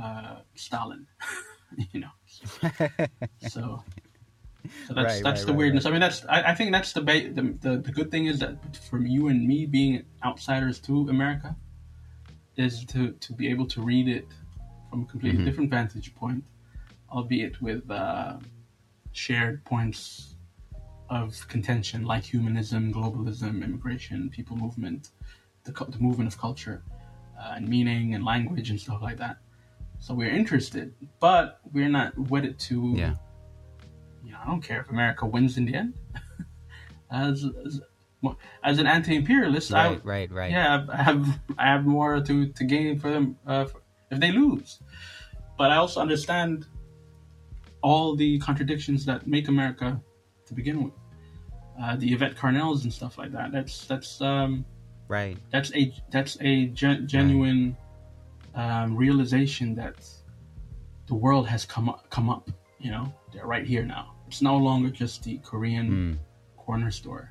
uh, Stalin, you know. so. So that's right, that's right, the right, weirdness. I mean, that's I, I think that's the, ba- the, the the good thing is that from you and me being outsiders to America, is to to be able to read it from a completely mm-hmm. different vantage point, albeit with uh, shared points of contention like humanism, globalism, immigration, people movement, the, the movement of culture uh, and meaning and language and stuff like that. So we're interested, but we're not wedded to. Yeah. I don't care if America wins in the end. as, as as an anti-imperialist, right, I, right, right. Yeah, I have I have more to, to gain for them uh, for, if they lose. But I also understand all the contradictions that make America to begin with. Uh, the Yvette Carnells and stuff like that. That's that's um, right. That's a that's a gen- genuine right. um, realization that the world has come up, come up. You know, they're right here now. It's no longer just the Korean mm. corner store.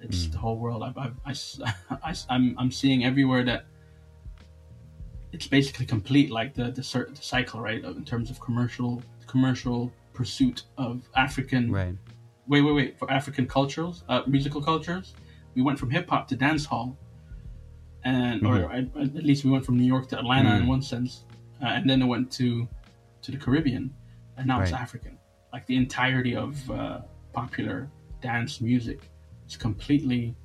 It's mm. the whole world. I, I, I, I, I'm I'm seeing everywhere that it's basically complete, like the the, the cycle, right? In terms of commercial commercial pursuit of African right wait, wait, wait, for African cultures, uh, musical cultures, we went from hip hop to dance hall, and mm-hmm. or at, at, least we went from New York to Atlanta mm-hmm. in one sense, uh, and then it went to to the Caribbean, and now right. it's African. Like the entirety of uh, popular dance music is completely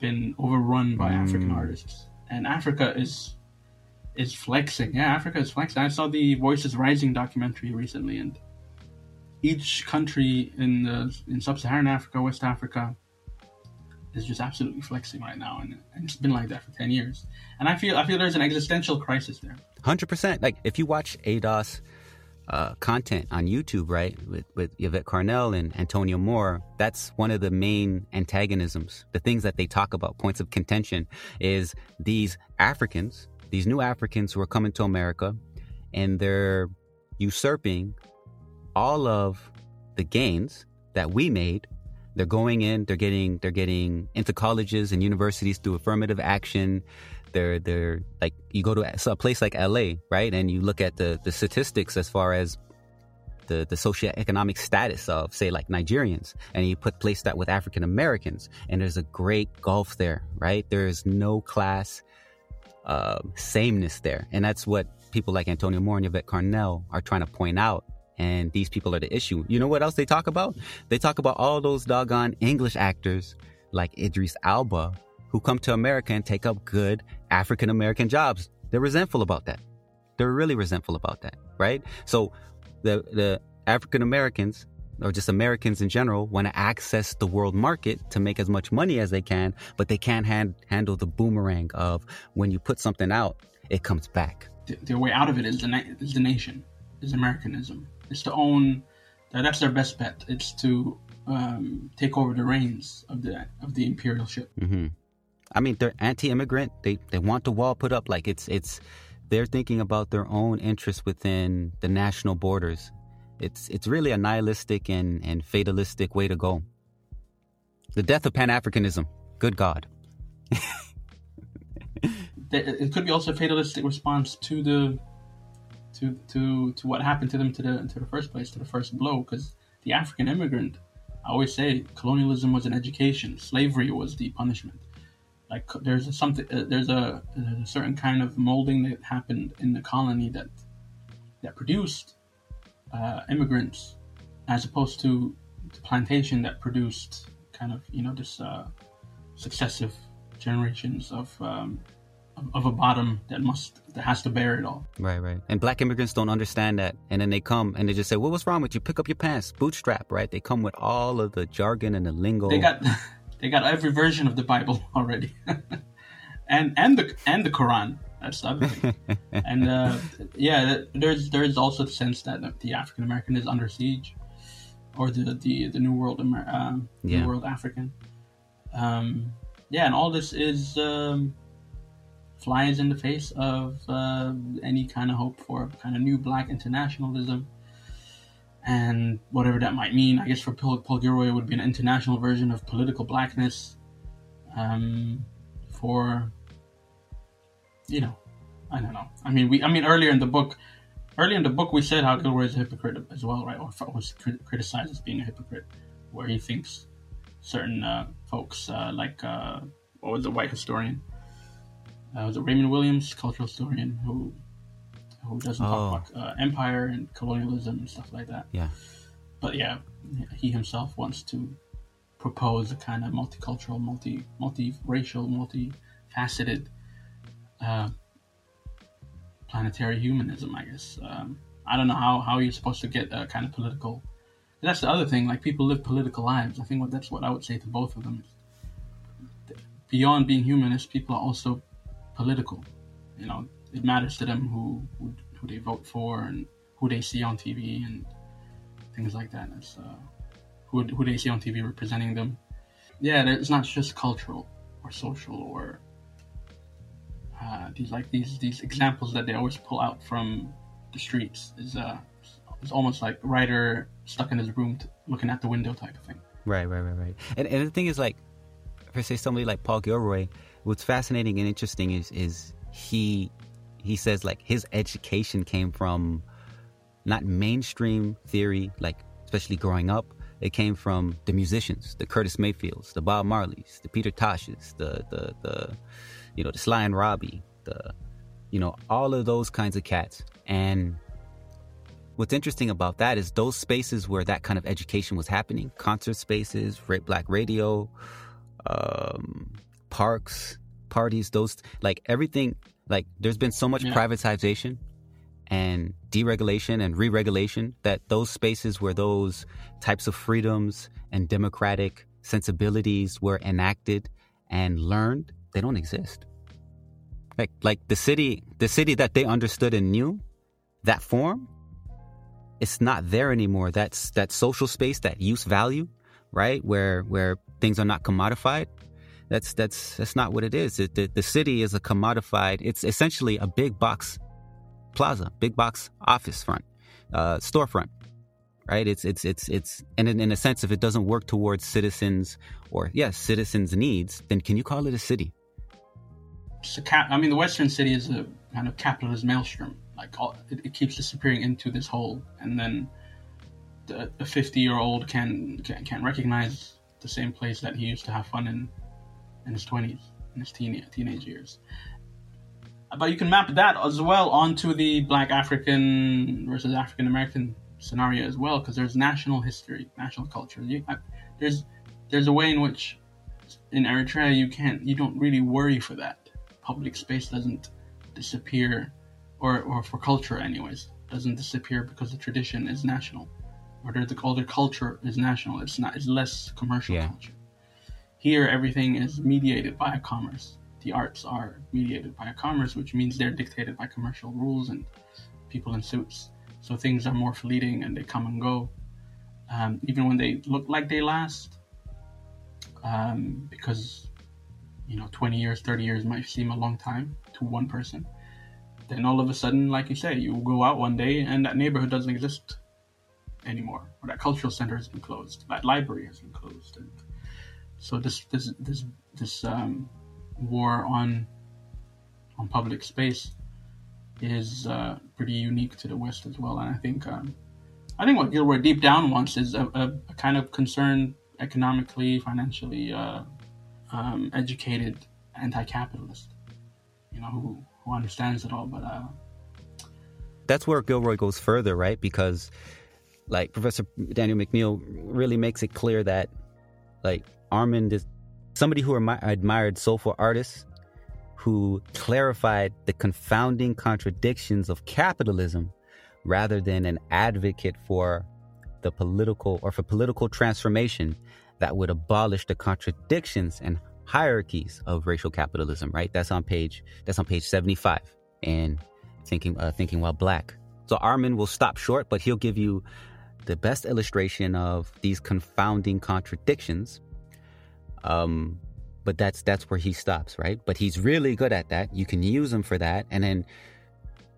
been overrun by African artists, and Africa is is flexing. Yeah, Africa is flexing. I saw the Voices Rising documentary recently, and each country in the in sub-Saharan Africa, West Africa, is just absolutely flexing right now, and, and it's been like that for ten years. And I feel I feel there's an existential crisis there. Hundred percent. Like if you watch ADOS uh, content on YouTube, right, with with Yvette Carnell and Antonio Moore, that's one of the main antagonisms. The things that they talk about, points of contention, is these Africans, these new Africans who are coming to America, and they're usurping all of the gains that we made. They're going in, they're getting they're getting into colleges and universities through affirmative action. They're they're like you go to a place like LA, right? And you look at the the statistics as far as the the socioeconomic status of say like Nigerians and you put place that with African Americans and there's a great gulf there, right? There is no class uh, sameness there. And that's what people like Antonio Moore and Yvette Carnell are trying to point out. And these people are the issue. You know what else they talk about? They talk about all those doggone English actors like Idris Elba who come to America and take up good African American jobs. They're resentful about that. They're really resentful about that, right? So the the African Americans or just Americans in general want to access the world market to make as much money as they can, but they can't hand, handle the boomerang of when you put something out, it comes back. The, their way out of it is the na- is the nation, is Americanism. It's to own. That, that's their best bet. It's to um, take over the reins of the of the imperial ship. hmm I mean, they're anti-immigrant. They they want the wall put up. Like it's it's they're thinking about their own interests within the national borders. It's it's really a nihilistic and, and fatalistic way to go. The death of Pan Africanism. Good God. It could be also a fatalistic response to the to to to what happened to them to the to the first place, to the first blow. Because the African immigrant, I always say, colonialism was an education. Slavery was the punishment. Like there's a something, uh, there's a, a certain kind of molding that happened in the colony that that produced uh, immigrants, as opposed to the plantation that produced kind of you know this uh, successive generations of, um, of of a bottom that must that has to bear it all. Right, right. And black immigrants don't understand that. And then they come and they just say, Well, what's wrong with you? Pick up your pants, bootstrap, right? They come with all of the jargon and the lingo. They got they got every version of the Bible already, and and the and the Quran. That's the other thing. and uh, yeah, there's there's also the sense that the African American is under siege, or the the, the New World Amer- um, Yeah. New World African. Um, yeah, and all this is um, flies in the face of uh, any kind of hope for kind of new Black internationalism and whatever that might mean. I guess for Paul, Paul Gilroy, it would be an international version of political blackness. Um, for you know, I don't know. I mean, we. I mean, earlier in the book, earlier in the book, we said how Gilroy is a hypocrite as well, right? Or was criticized as being a hypocrite, where he thinks certain uh, folks, uh, like uh, what was the white historian? Uh, was it Raymond Williams, cultural historian, who who doesn't Oh. talk about uh, empire and colonialism and stuff like that Yeah. but yeah, he himself wants to propose a kind of multicultural, multi multi-racial, multi-faceted uh, planetary humanism. I guess um, I don't know how how you're supposed to get a kind of political. That's the other thing. Like people live political lives. I think what that's what I would say to both of them. Beyond being humanist, people are also political. You know, it matters to them who who, who they vote for and who they see on TV and things like that. It's, uh, who, who they see on TV representing them. Yeah, it's not just cultural or social or uh, these like these these examples that they always pull out from the streets. Is uh, it's almost like writer stuck in his room t- looking at the window type of thing. Right, right, right, right. And and the thing is, like, for say somebody like Paul Gilroy, what's fascinating and interesting is is he he says like his education came from not mainstream theory, like especially growing up. It came from the musicians, the Curtis Mayfields, the Bob Marleys, the Peter Toshes, the the the you know the Sly and Robbie, the you know all of those kinds of cats. And what's interesting about that is those spaces where that kind of education was happening, concert spaces, black radio, um, parks, parties, those like everything. Like there's been so much Yeah. privatization and deregulation and re-regulation that those spaces where those types of freedoms and democratic sensibilities were enacted and learned, they don't exist. Like like the city, the city that they understood and knew, that form, it's not there anymore. That's that social space, that use value, right? Where where things are not commodified. That's that's that's not what it is. It, the, the city is a commodified. It's essentially a big box plaza, big box office front, uh, storefront, right? It's it's it's it's and in, in a sense, if it doesn't work towards citizens or yes, citizens' needs, then can you call it a city? Cap- I mean, the Western city is a kind of capitalist maelstrom. Like it, it keeps disappearing into this hole, and then the, a fifty-year-old can, can can recognize the same place that he used to have fun in in his twenties, in his teen, teenage years. But you can map that as well onto the Black African versus African American scenario as well, because there's national history, national culture. You, I, there's there's a way in which in Eritrea you can't you don't really worry for that. Public space doesn't disappear, or or for culture anyways doesn't disappear because the tradition is national, or the the older culture is national. It's not. It's less commercial Yeah. culture. Here, everything is mediated by commerce. The arts are mediated by a commerce, which means they're dictated by commercial rules and people in suits. So things are more fleeting and they come and go. Um, even when they look like they last, um, because you know, 20 years, 30 years might seem a long time to one person. Then all of a sudden, like you say, you go out one day and that neighborhood doesn't exist anymore, or that cultural center has been closed, that library has been closed, and so this this this this um, war on on public space is uh, pretty unique to the West as well, and I think um, I think what Gilroy deep down wants is a, a, a kind of concerned economically, financially uh, um, educated anti-capitalist, you know, who who understands it all. But uh, that's where Gilroy goes further, right? Because like Professor Daniel McNeil really makes it clear that like Armond is somebody who admi- admired soulful artists who clarified the confounding contradictions of capitalism rather than an advocate for the political or for political transformation that would abolish the contradictions and hierarchies of racial capitalism right? That's on page that's on page 75 and thinking uh, thinking while black. So armond will stop short but he'll give you the best illustration of these confounding contradictions um but that's that's where he stops right? But he's really good at that. You can use him for that. And then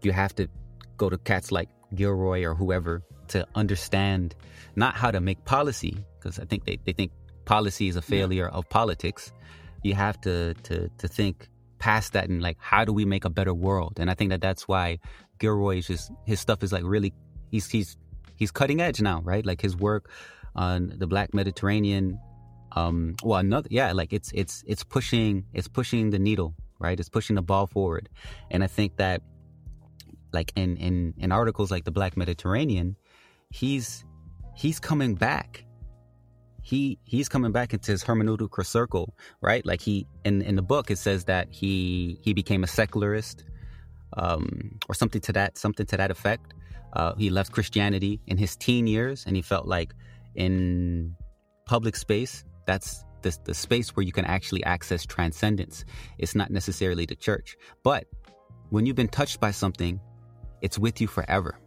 you have to go to cats like gilroy or whoever to understand not how to make policy because i think they, they think policy is a failure of politics. You have to to to think past that and like how do we make a better world? And i think that that's why gilroy is just his stuff is like really he's he's he's cutting edge now right? Like his work on the black mediterranean um well another yeah like it's it's it's pushing it's pushing the needle right? It's pushing the ball forward. And i think that like in in in articles like the black mediterranean he's he's coming back. He he's coming back into his hermeneutical circle right? Like he in in the book it says that he he became a secularist um or something to that something to that effect. Uh he left christianity in his teen years and he felt like in public space that's the, the space where you can actually access transcendence. It's not necessarily the church but when you've been touched by something it's with you forever.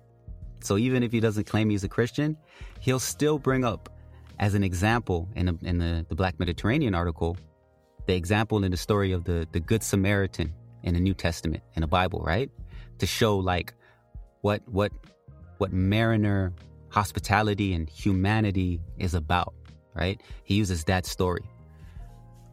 So even if he doesn't claim he's a christian he'll still bring up as an example in, a, in the, the black mediterranean article the example in the story of the, the good samaritan in the new testament in the bible right? To show like what what what mariner hospitality and humanity is about right he uses that story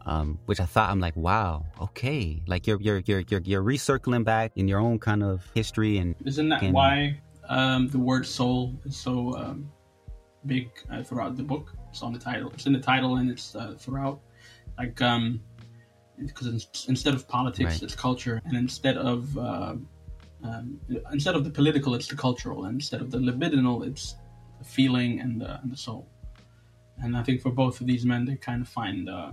um, which I thought I'm like, wow, okay, like you're you're you're you're, you're recircling back in your own kind of history and Isn't that Can- why um, the word soul is so um, big uh, throughout the book? It's on the title. It's in the title and it's uh, throughout. Like, um, because instead of politics, Right. it's culture, and instead of uh, um, instead of the political, it's the cultural, and instead of the libidinal, it's the feeling and the, and the soul. And I think for both of these men, they kind of find uh,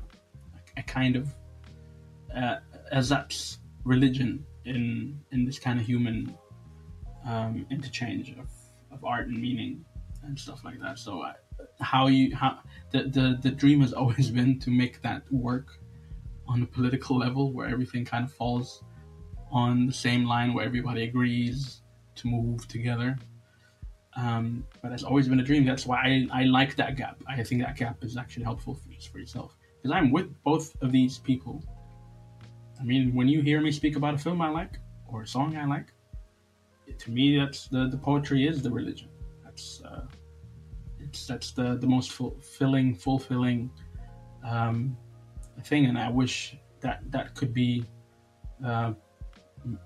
a kind of uh, as religion in in this kind of human um, interchange of, of art and meaning and stuff like that. So I, how you how the, the the dream has always been to make that work on a political level where everything kind of falls on the same line where everybody agrees to move together. Um, but that's always been a dream. That's why I, I like that gap. I think that gap is actually helpful for, just for yourself. Because I'm with both of these people. I mean, when you hear me speak about a film I like or a song I like, to me, that's the, the poetry is the religion. That's uh, it's that's the the most fulfilling, fulfilling um, thing, and I wish that that could be uh,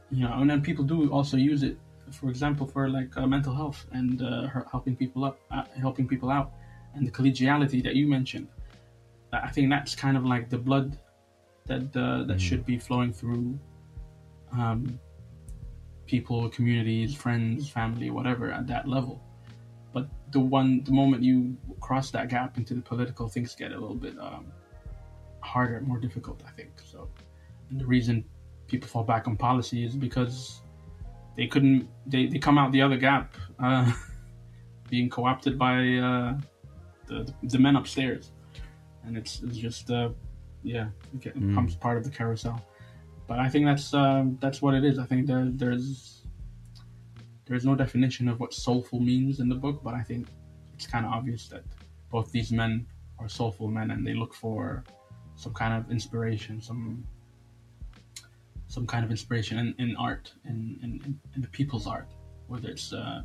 you know, and then people do also use it, for example, for like uh, mental health and uh, helping people up, uh, helping people out, and the collegiality that you mentioned. I think that's kind of like the blood that uh, that mm-hmm. should be flowing through um, people, communities, friends, family, whatever at that level. But the one, the moment you cross that gap into the political, things get a little bit um, harder, more difficult. I think so. And the reason people fall back on policy is because they couldn't they, they come out the other gap uh, being co-opted by uh, the, the men upstairs. And it's, it's just uh, yeah it mm. becomes part of the carousel. But i think that's um, that's what it is. I think there, there's there's no definition of what soulful means in the book but i think it's kind of obvious that both these men are soulful men and they look for some kind of inspiration some some kind of inspiration in, in art, in, in, in the people's art, whether it's uh,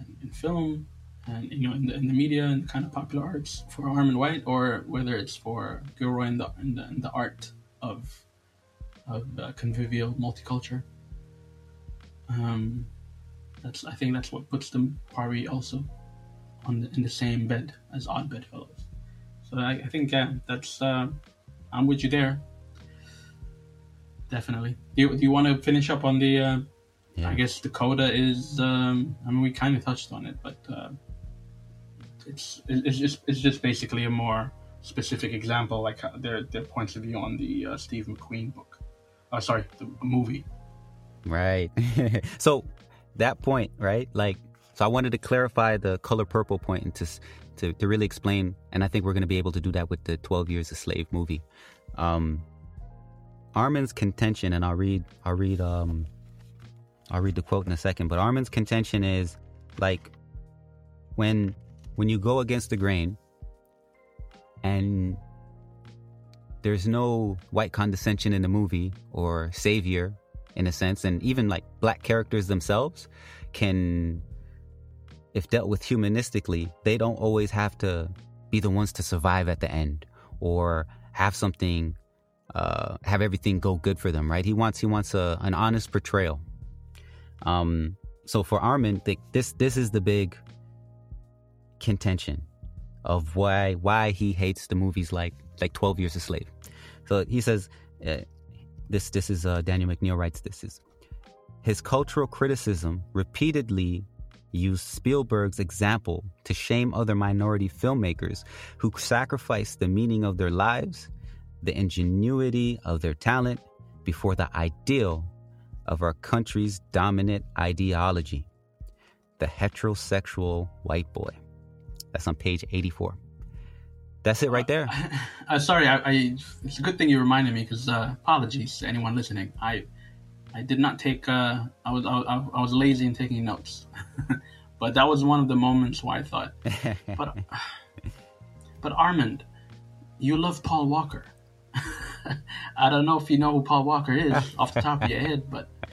in, in, film and you know in the, in the media and kind of popular arts for Armond White, or whether it's for Gilroy in the in the, in the art of of uh, convivial multicultural. Um, that's I think that's what puts them probably also on the, in the same bed as Odd Bedfellows. So I, I think yeah, that's uh, I'm with you there definitely. Do you, do you want to finish up on the? Uh, yeah. I guess the coda is. Um, I mean, we kind of touched on it, but uh, it's it's just it's just basically a more specific example, like uh, their their points of view on the uh, Steve McQueen book. Oh, sorry, the movie. Right. so that point, right? Like, so I wanted to clarify the color purple point and to to to really explain, and I think we're going to be able to do that with the Twelve Years a Slave movie. Um, Armond's contention, and I'll read I'll read um I'll read the quote in a second, but Armond's contention is like when when you go against the grain and there's no white condescension in the movie or savior in a sense, and even like black characters themselves can if dealt with humanistically, they don't always have to be the ones to survive at the end or have something uh, have everything go good for them, right? He wants he wants a, an honest portrayal. Um, so for Armond, this this is the big contention of why why he hates the movies like like Twelve Years a Slave. So he says uh, this this is uh, Daniel McNeil writes this is his cultural criticism repeatedly used Spielberg's example to shame other minority filmmakers who sacrificed the meaning of their lives the ingenuity of their talent before the ideal of our country's dominant ideology the heterosexual white boy. That's on page 84. That's it right there. Uh, uh, sorry, I, I, it's a good thing you reminded me because uh, apologies to anyone listening. I I did not take. Uh, I was I, I, was lazy in taking notes, but that was one of the moments where I thought, but but Armond, you love Paul Walker. I don't know if you know who Paul Walker is off the top of your head, but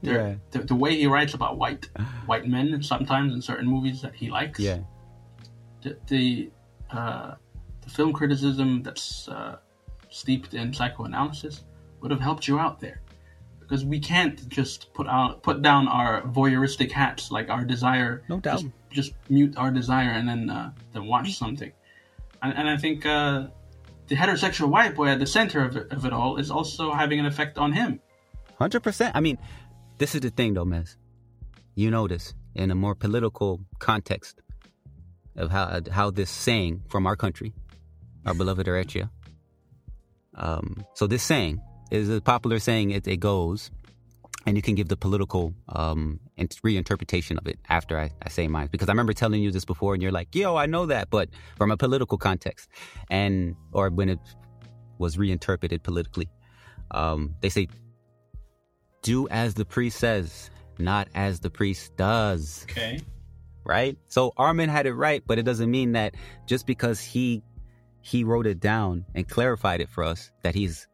yeah. the, the, way he writes about white white men sometimes in certain movies that he likes. Yeah. The the, uh, the film criticism that's uh, steeped in psychoanalysis would have helped you out there, because we can't just put out put down our voyeuristic hats like our desire. No doubt. Just, just mute our desire and then uh, then watch something. And, and I think uh, the heterosexual white boy at the center of it, of it all is also having an effect on him. Hundred percent. I mean, this is the thing though, Mez. You this in a more political context of how how this saying from our country, our beloved Eritrea. Um, so this saying is a popular saying. It, it goes, and you can give the political um, reinterpretation of it after I, I say mine. Because I remember telling you this before, and you're like, "Yo, I know that," but from a political context, and or when it was reinterpreted politically, um, they say, "Do as the priest says, not as the priest does." Okay. right? So Armond had it right, but it doesn't mean that just because he he wrote it down and clarified it for us that he's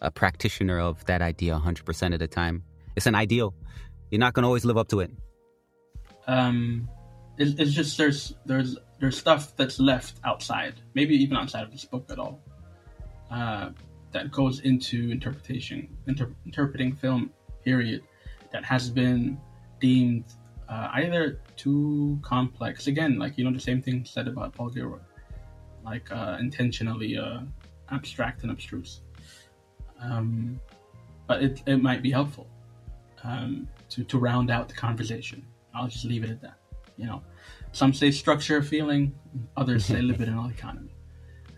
a practitioner of that idea 100% of the time. It's an ideal. You're not going to always live up to it. Um, it's, it's just there's there's there's stuff that's left outside, maybe even outside of this book at all, uh, that goes into interpretation, inter- interpreting film. Period. That has been deemed uh, either too complex. Again, like you know the same thing said about Paul Gilroy, like uh, intentionally uh, abstract and abstruse. Um, but it, it might be helpful um, to to round out the conversation. I'll just leave it at that. You know, some say structure, feeling, others say libidinal economy,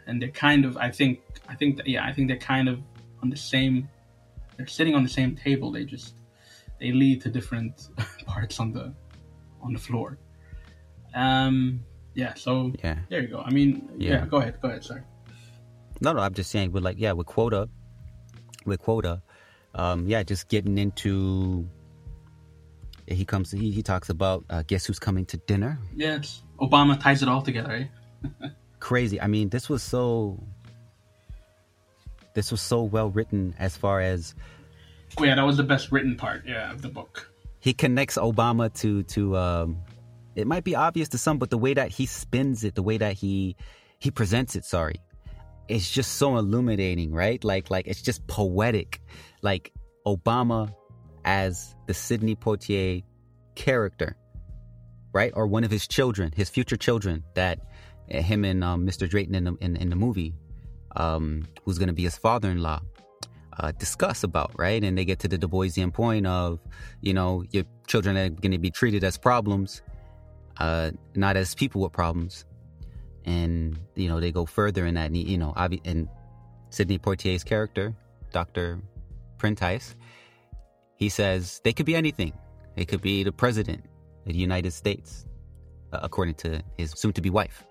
and they're kind of. I think. I think that yeah. I think they're kind of on the same. They're sitting on the same table. They just they lead to different parts on the on the floor. Um. Yeah. So Yeah. there you go. I mean, yeah. Yeah. Go ahead. Go ahead. Sorry. No, no, I'm just saying We're like yeah, with quota, with quota, um, yeah, just getting into. He comes. He, he talks about uh, guess who's coming to dinner. Yeah. It's, Obama ties it all together. Eh? Crazy. I mean, this was so. This was so well written as far as Oh, yeah, that was the best written part. Yeah, of the book. he connects Obama to to um it might be obvious to some but the way that he spins it the way that he he presents it sorry it's just so illuminating right like like it's just poetic like Obama as the Sidney Poitier character right or one of his children his future children that uh, him and um, Mr. Drayton in the, in, in the movie um who's going to be his father-in-law uh, discuss about, right? And they get to the Du Boisian point of, you know, your children are going to be treated as problems, uh, not as people with problems. And, you know, they go further in that, you know, obvi- and Sidney Poitier's character, Dr. Prentice, he says they could be anything. They could be the president of the United States, uh, according to his soon to be wife.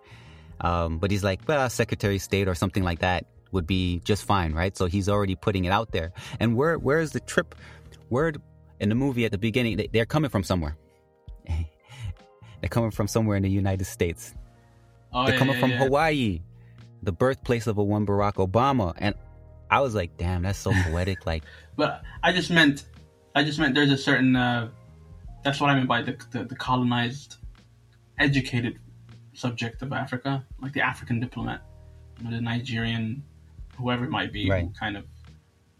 Um, but he's like, well, Secretary of State or something like that would be just fine, right? So he's already putting it out there. And where where is the trip? Where in the movie at the beginning, they, they're coming from somewhere. they're coming from somewhere in the United States. Oh, they're yeah, coming yeah, from yeah. Hawaii, the birthplace of a one Barack Obama. And I was like, damn, that's so poetic. Like, But I just meant, I just meant there's a certain. Uh, that's what I mean by the, the the colonized, educated subject of Africa, like the African diplomat, you know, the Nigerian, whoever it might be, who kind of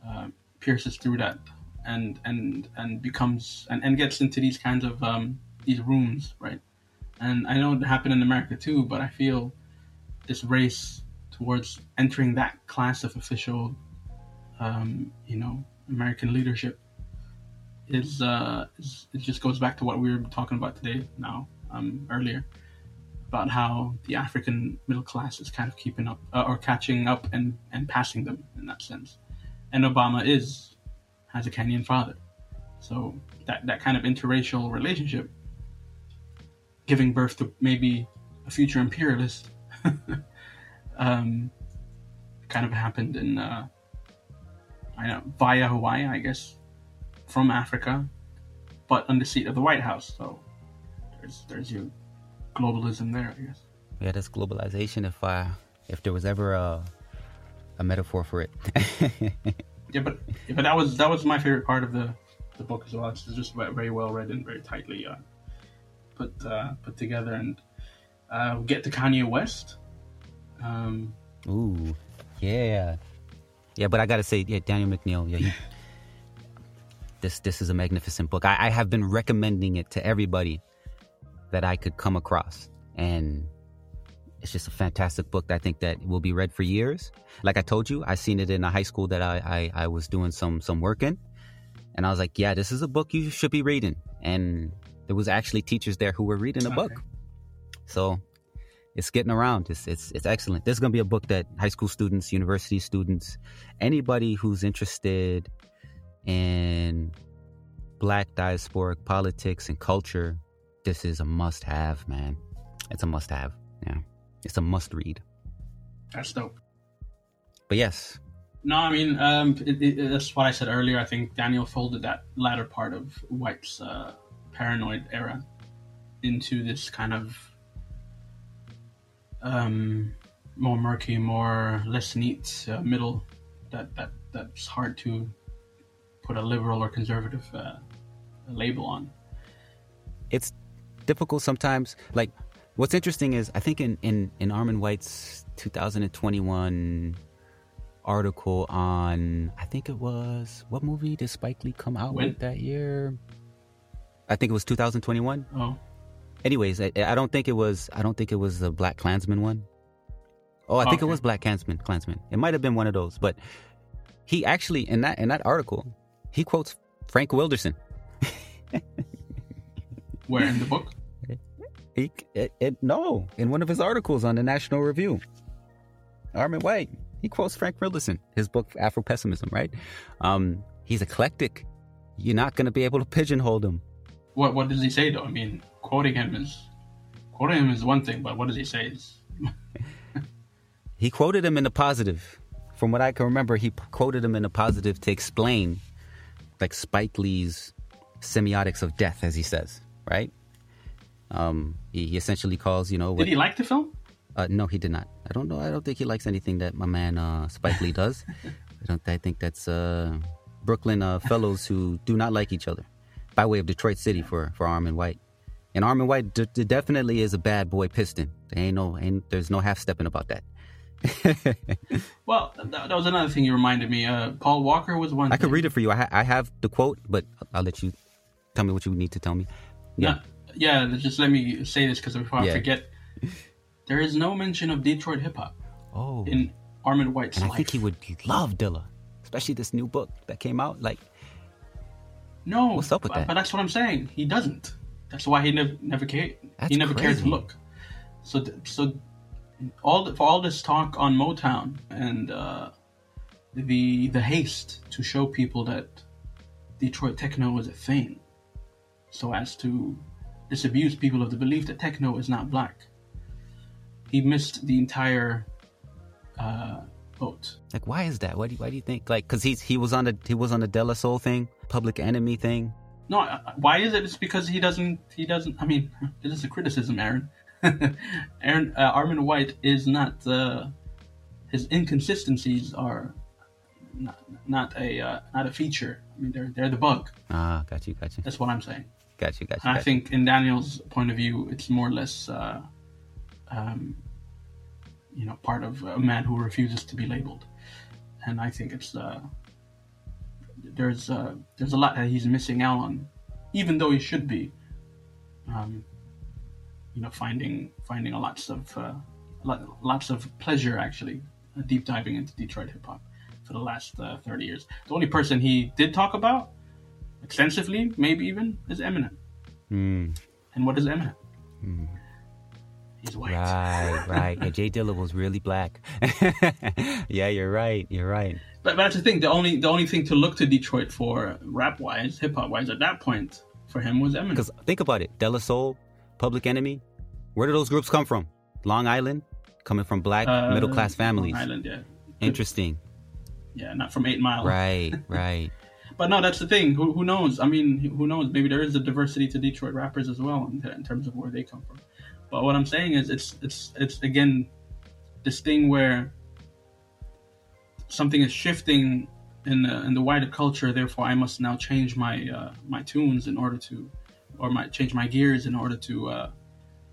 uh, pierces through that and and and becomes and, and gets into these kinds of um, these rooms, right? And I know it happened in America too, but I feel this race towards entering that class of official um, you know, American leadership is, uh, is it just goes back to what we were talking about today now, um, earlier, about how the African middle class is kind of keeping up uh, or catching up and, and passing them in that sense. And Obama is has a Kenyan father, so that that kind of interracial relationship, giving birth to maybe a future imperialist, um, kind of happened in. Uh, I know via Hawaii, I guess, from Africa, but on the seat of the White House. So there's there's your globalism there, I guess. yeah, that's globalization. If I, if there was ever a, a metaphor for it. Yeah, but yeah, but that was that was my favorite part of the the book as well. It's just very well read and very tightly uh, put uh, put together. And uh, get to Kanye West. Um, Ooh, yeah, yeah. But I gotta say, yeah, Daniel McNeil. Yeah, he, this this is a magnificent book. I, I have been recommending it to everybody that I could come across, and it's just a fantastic book. That I think that will be read for years. Like I told you, I seen it in a high school that I I, I was doing some some work in, and I was like, yeah, this is a book you should be reading. And there was actually teachers there who were reading the book. So it's getting around. It's it's it's excellent. This is gonna be a book that high school students, university students, anybody who's interested in black diasporic politics and culture, this is a must have, man. It's a must have. Yeah. It's a must read. That's dope. But yes, No, I mean, um, it, it, that's what I said earlier. I think Daniel folded that latter part of White's uh, paranoid era into this kind of um, more murky, more less neat uh, middle that, that that's hard to put a liberal or conservative uh, label on. it's difficult sometimes. Like, what's interesting is I think in in in Armond White's 2021 article on I think it was what movie did Spike Lee come out When? with that year? I think it was 2021. Oh, Anyways, I, I don't think it was. I don't think it was the Black Klansman one. Oh, I think it was Black Klansman. Klansman. It might have been one of those, but he actually in that in that article he quotes Frank Wilderson. where in the book? He, it, it, no, in one of his articles on the National Review, Armond White, he quotes Frank Wilderson, his book Afro Pessimism, right? Um, he's eclectic. You're not going to be able to pigeonhole him. What what does he say though? I mean, quoting him is quoting him is one thing, but what does he say? He quoted him in the positive. From what I can remember, he quoted him in the positive to explain, like Spike Lee's semiotics of death, as he says, right? Um, he, he essentially calls, you know, what, did he like the film? Uh, no, he did not. I don't know. I don't think he likes anything that my man uh, Spike Lee does. I don't. I think that's uh, Brooklyn uh, fellows who do not like each other, by way of Detroit City for for Armond White. And Armond White d- d- definitely is a bad boy piston. There ain't no. Ain't, there's no half stepping about that. Well, that, that was another thing you reminded me. Uh, Paul Walker was one. I could read it for you. I, ha- I have the quote, but I'll let you tell me what you need to tell me. Yeah, yeah. Just let me say this because before Yeah. I forget, there is no mention of Detroit hip hop Oh, in Armond White's and I life. think he would love Dilla, especially this new book that came out. Like, no, What's up with but, that? But that's what I'm saying. He doesn't. That's why he never never cared. That's he never cared to look. So th- so all the, for all this talk on Motown and uh, the the haste to show people that Detroit techno was a thing, so as to disabuse people of the belief that techno is not black. He missed the entire uh, boat. Like, why is that? Why do you, why do you think? Like, cause he's he was on the he was on the De La Soul thing, Public Enemy thing. No, uh, why is it? It's because he doesn't. He doesn't. I mean, this is a criticism, Aharon. Aharon uh, Armond White is not. Uh, his inconsistencies are not, not a uh, not a feature. I mean, they're they're the bug. Ah, got you, got you, That's what I'm saying. got you, got you. And I got you. think, in Daniel's point of view, it's more or less, uh, um, you know, part of a man who refuses to be labeled. And I think it's uh, there's uh, there's a lot that he's missing out on, even though he should be. Um, you know, finding finding a lots of uh, lo- lots of pleasure actually, uh, deep diving into Detroit hip hop for the last uh, thirty years. The only person he did talk about extensively, maybe even, is Eminem. Mm, And what is Eminem? He's white. right, right. Yeah, Jay Dilla was really black. yeah, you're right. You're right. But, but that's the thing. The only the only thing to look to Detroit for rap wise, hip hop wise, at that point for him was Eminem. Because think about it, De La Soul, Public Enemy. Where do those groups come from? Long Island, coming from black Uh, middle class families. Long Island, yeah, Interesting. yeah, not from Eight Mile. Right, right. But no, that's the thing. Who, who knows? I mean, who knows? Maybe there is a diversity to Detroit rappers as well in, in terms of where they come from. But what I'm saying is, it's it's it's again this thing where something is shifting in the in the wider culture. Therefore, I must now change my uh, my tunes in order to, or my change my gears in order to uh,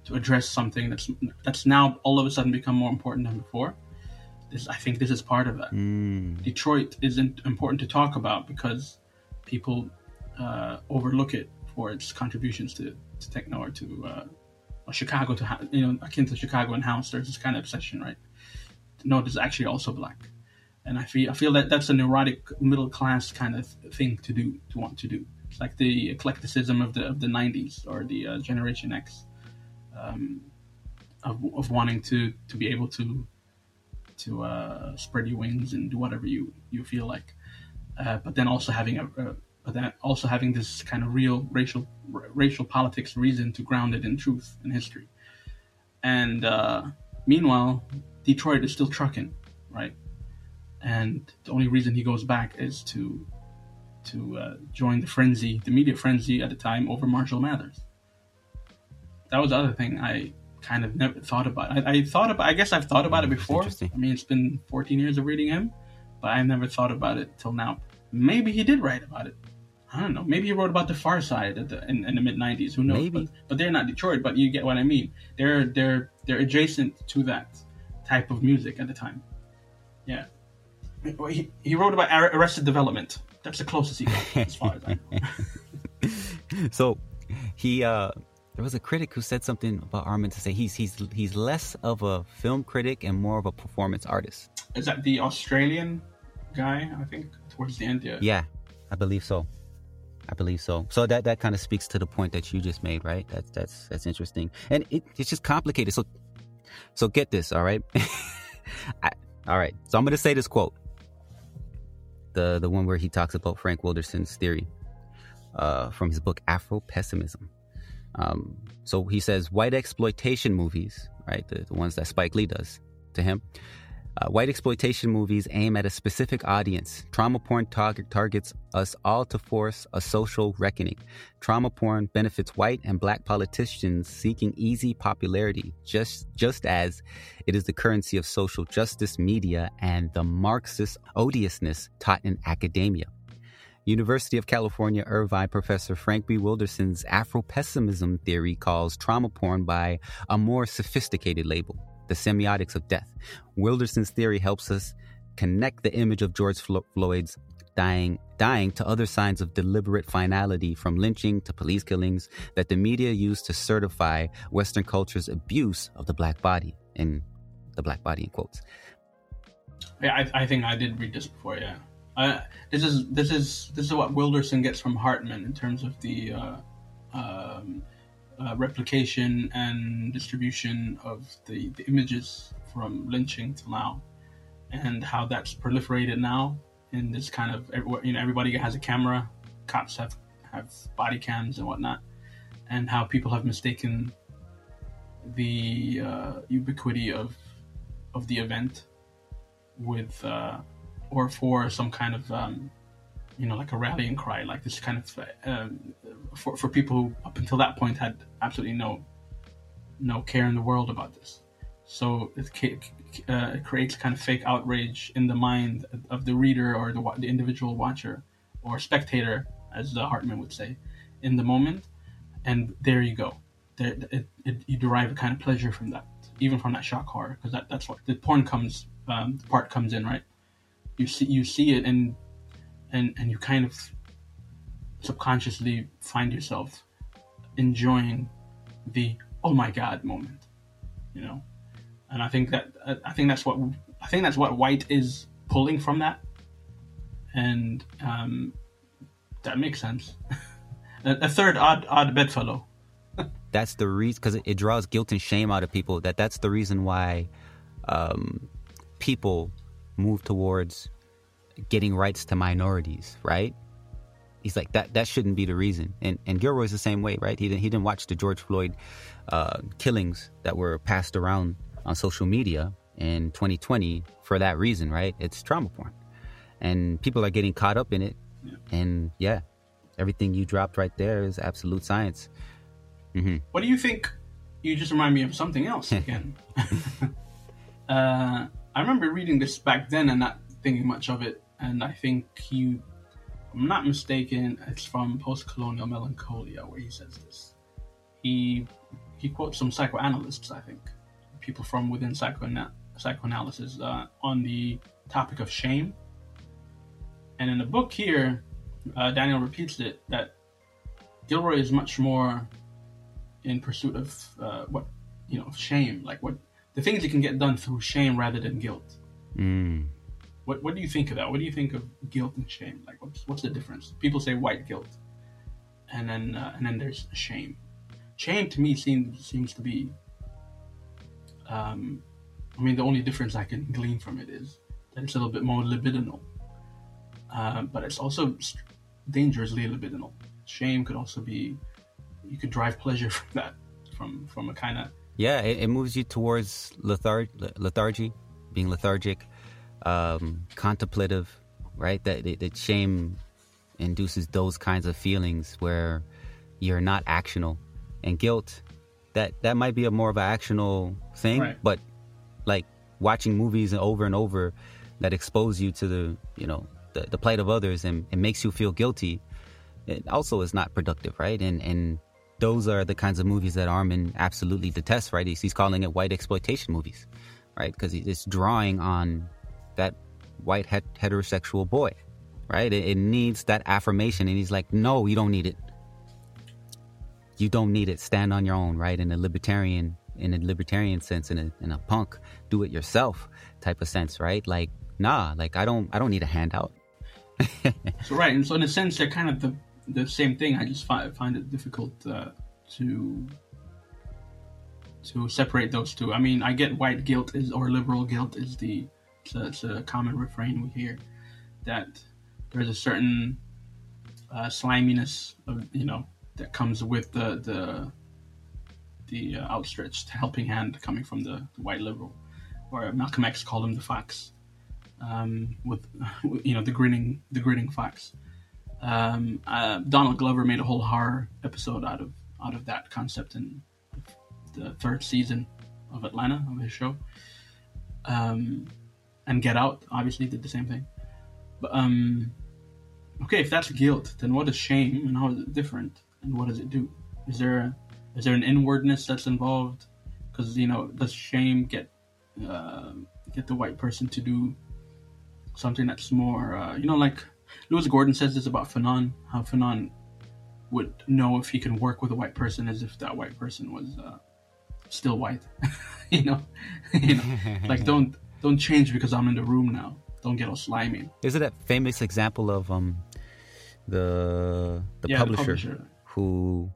to address something that's that's now all of a sudden become more important than before. This I think this is part of that. Mm, Detroit isn't important to talk about because people uh, overlook it for its contributions to, to techno or to uh, Chicago to you know akin to Chicago and house. There's this kind of obsession, right? No, this actually also black, and I feel I feel that that's a neurotic middle class kind of thing to do to want to do. It's like the eclecticism of the of the '90s or the uh, Generation X, um, of of wanting to to be able to to uh, spread your wings and do whatever you you feel like, uh, but then also having a, a but then also having this kind of real racial r- racial politics reason to ground it in truth and history. And uh, meanwhile, Detroit is still trucking, right? And the only reason he goes back is to to uh, join the frenzy, the media frenzy at the time over Marshall Mathers. That was the other thing I kind of never thought about. I, I thought about. I guess I've thought about it before. I mean, it's been 14 years of reading him, but I never thought about it till now. Maybe he did write about it. I don't know. Maybe he wrote about the Pharcyde at the, in, in the mid '90s. Who knows? Maybe. But, but they're not Detroit. But you get what I mean. They're they're they're adjacent to that type of music at the time. Yeah. He, he wrote about Arrested Development. That's the closest he got, as far as I know. So he uh there was a critic who said something about Armond to say he's he's he's less of a film critic and more of a performance artist. Is that the Australian guy? I think towards the end. Yeah. Yeah, I believe so. I believe so. So that that kind of speaks to the point that you just made, right? That's that's that's interesting, and it, it's just complicated. So so get this, all right? I, all right. So I'm gonna say this quote, the the one where he talks about Frank Wilderson's theory, uh, from his book Afro Pessimism. Um, so he says white exploitation movies, right? The, the ones that Spike Lee does to him. Uh, white exploitation movies aim at a specific audience. Trauma porn target targets us all to force a social reckoning. Trauma porn benefits white and black politicians seeking easy popularity, just just as it is the currency of social justice media and the Marxist odiousness taught in academia. University of California Irvine professor Frank B. Wilderson's Afro-pessimism theory calls trauma porn by a more sophisticated label, the semiotics of death. Wilderson's theory helps us connect the image of George Flo- Floyd's dying dying to other signs of deliberate finality from lynching to police killings that the media used to certify Western culture's abuse of the black body in the black body in quotes. Yeah, I, I think I did read this before. Yeah, uh, this is this is this is what Wilderson gets from Hartman in terms of the uh, um, uh, replication and distribution of the, the images from lynching to now, and how that's proliferated now in this kind of you know everybody has a camera, cops have have body cams and whatnot, and how people have mistaken the uh, ubiquity of of the event with uh, or for some kind of um, you know like a rallying cry like this kind of um, for, for people who up until that point had absolutely no no care in the world about this. So it, uh, it creates kind of fake outrage in the mind of the reader or the, the individual watcher or spectator as uh, hartman would say in the moment. And there you go. There it, it, you derive a kind of pleasure from that even from that shock horror because that, that's what the porn comes um, the part comes in right? You see you see it and and and you kind of subconsciously find yourself enjoying the oh my god moment you know? And i think that I- think that's what i think that's what white is pulling from that. And um that makes sense. A, third odd odd bedfellow. That's the reason because it draws guilt and shame out of people. That that's the reason why um, people move towards getting rights to minorities right? He's like that that shouldn't be the reason. And and Gilroy's the same way right? He didn't he didn't watch the George Floyd uh, killings that were passed around on social media in 2020 for that reason right? It's trauma porn. And people are getting caught up in it. And yeah everything you dropped right there is absolute science. What do you think? You just remind me of something else again. uh, I remember reading this back then and not thinking much of it, and I think you, I'm not mistaken, it's from Post-Colonial Melancholia where he says this. He he quotes some psychoanalysts, I think, people from within psychoana- psychoanalysis uh, on the topic of shame. And in the book here, uh, Daniel repeats it that Gilroy is much more in pursuit of uh, what you know shame like what the things you can get done through shame rather than guilt mm. What What do you think of that? What do you think of guilt and shame? Like, what's what's the difference? People say white guilt, and then uh, and then there's shame. Shame to me seems seems to be. Um, I mean, the only difference I can glean from it is that it's a little bit more libidinal, uh, but it's also dangerously libidinal. Shame could also be, you could drive pleasure from that, from from a kind of Yeah, it, it moves you towards letharg- lethargy, being lethargic, um, contemplative, right? That, that, shame induces those kinds of feelings where you're not actional, and guilt that that might be a more of an actional thing, Right. but like watching movies over and over that expose you to the you know the, the plight of others and, and makes you feel guilty it also is not productive right and and those are the kinds of movies that Armond absolutely detests right he's, he's calling it white exploitation movies right because it's drawing on that white het- heterosexual boy right it, it needs that affirmation and he's like no you don't need it you don't need it. Stand on your own, right? In a libertarian, in a libertarian sense, in a in a punk, do it yourself type of sense, right? Like, nah, like I don't I don't need a handout. So right, and so in a sense, they're kind of the the same thing. I just find find it difficult uh, to to separate those two. I mean, I get white guilt is or liberal guilt is the a, it's a common refrain we hear that there's a certain uh, sliminess of you know that comes with the the the uh, outstretched helping hand coming from the, the white liberal, or Malcolm X called him the fox um, with you know the grinning the grinning fox. Um, uh, Donald Glover made a whole horror episode out of out of that concept in the third season of Atlanta of his show. Um, and Get Out obviously did the same thing. But um, okay, if that's guilt, then what is shame and how is it different and what does it do? Is there is there an inwardness that's involved? Because you know, does shame get uh, get the white person to do something that's more, uh, you know, like Lewis Gordon says this about Fanon, how Fanon would know if he can work with a white person as if that white person was uh, still white. you know, you know, like don't don't change because I'm in the room now. Don't get all slimy. Is it that famous example of um the the, Yeah, the publisher, publisher. who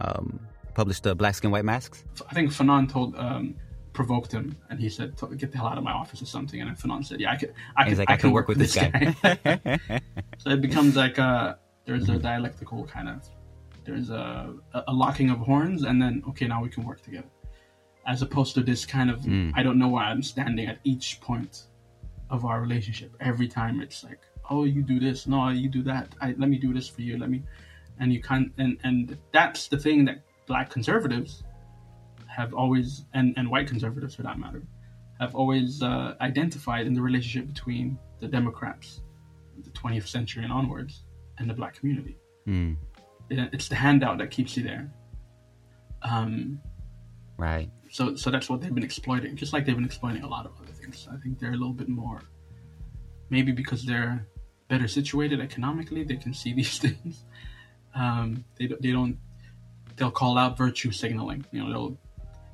um published the Black Skin White Masks? I think Fanon told um, provoked him, and he said, "Get the hell out of my office" or something. And then Fanon said, "Yeah, I could, I could, like, I, I, can work with this guy. so it becomes like a there's Mm-hmm. a dialectical kind of there's a, a locking of horns, and then okay, now we can work together, as opposed to this kind of Mm. I don't know where I'm standing at each point of our relationship. Every time it's like, oh, you do this, no, you do that. I, let me do this for you. Let me, and you can't, and and that's the thing that black conservatives have always, and and white conservatives for that matter, have always uh, identified in the relationship between the Democrats, the 20th century and onwards, and the black community. It- It's the handout that keeps you there. Um, right. So so that's what they've been exploiting, just like they've been exploiting a lot of other things. I think they're a little bit more, maybe because they're better situated economically, they can see these things. Um, they they don't they'll call out virtue signaling, you know. They'll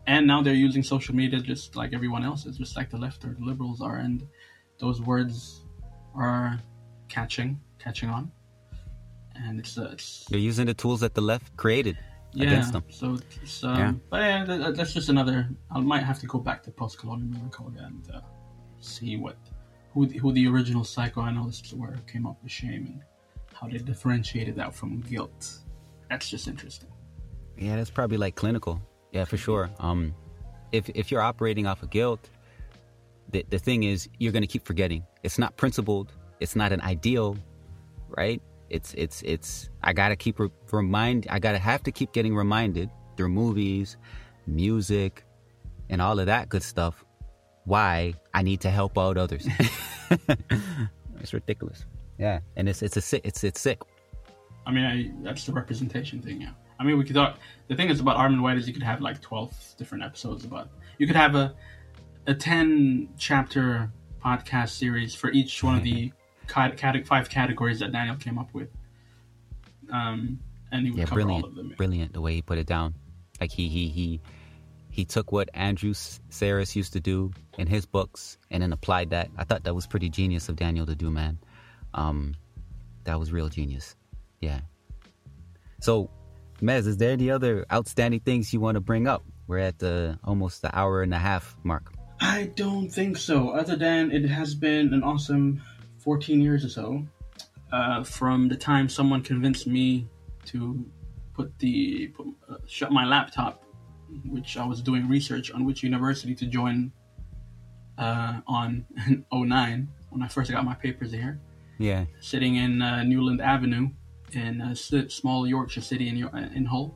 and now they're using social media just like everyone else is, just like the left or the liberals are, and those words are catching catching on, and it's uh, it's They're using the tools that the left created yeah, against them. So, it's, um, Yeah. but yeah, that- that- that's just another. I might have to go back to post-colonial melancholia and uh, see what who the, who the original psychoanalysts were who came up with shame and how they differentiated that from guilt. That's just interesting. Yeah, that's probably like clinical. Yeah, for sure. Um, if if you're operating off of guilt, the the thing is you're gonna keep forgetting. It's not principled. It's not an ideal, right? It's it's it's. I gotta keep re- remind. I gotta have to keep getting reminded through movies, music, and all of that good stuff. Why I need to help out others. it's ridiculous. Yeah, and it's it's a sick. It's it's sick. I mean, I, that's the representation thing. Yeah. I mean, we could talk. The thing is about Armond White is you could have like twelve different episodes about. You could have a a ten chapter podcast series for each one of the cat, cat, five categories that Daniel came up with. Um, and he would yeah, cover brilliant, all of them. brilliant the way he put it down. Like he he he he took what Andrew Sarris used to do in his books and then applied that. I thought that was pretty genius of Daniel to do, man. Um, that was real genius. Yeah. So, Mez, is there any other outstanding things you want to bring up? We're at the almost the hour and a half mark. I don't think so. Other than it has been an awesome 14 years or so uh, from the time someone convinced me to put the put, uh, shut my laptop, which I was doing research on which university to join uh, on 09 when I first got my papers here. Yeah. Sitting in uh, Newland Avenue in a small Yorkshire city in in Hull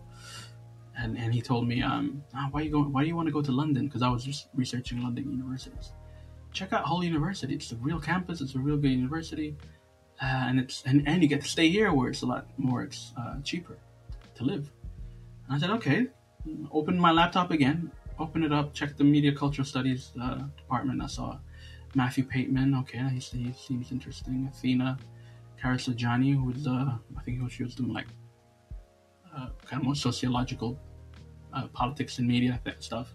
and and he told me, um, oh, why you going? Why do you want to go to London? Because I was just researching London universities. Check out Hull University. It's a real campus. It's a real good university, uh, and it's and, and you get to stay here where it's a lot more it's uh, cheaper to live. And I said, okay. Open my laptop again. Open it up. Check the media cultural studies uh, department. I saw Matthew Pateman. Okay, he, he seems interesting. Athina Karatzogianni, who's uh, I think she was doing like uh, kind of more sociological uh, politics and media stuff.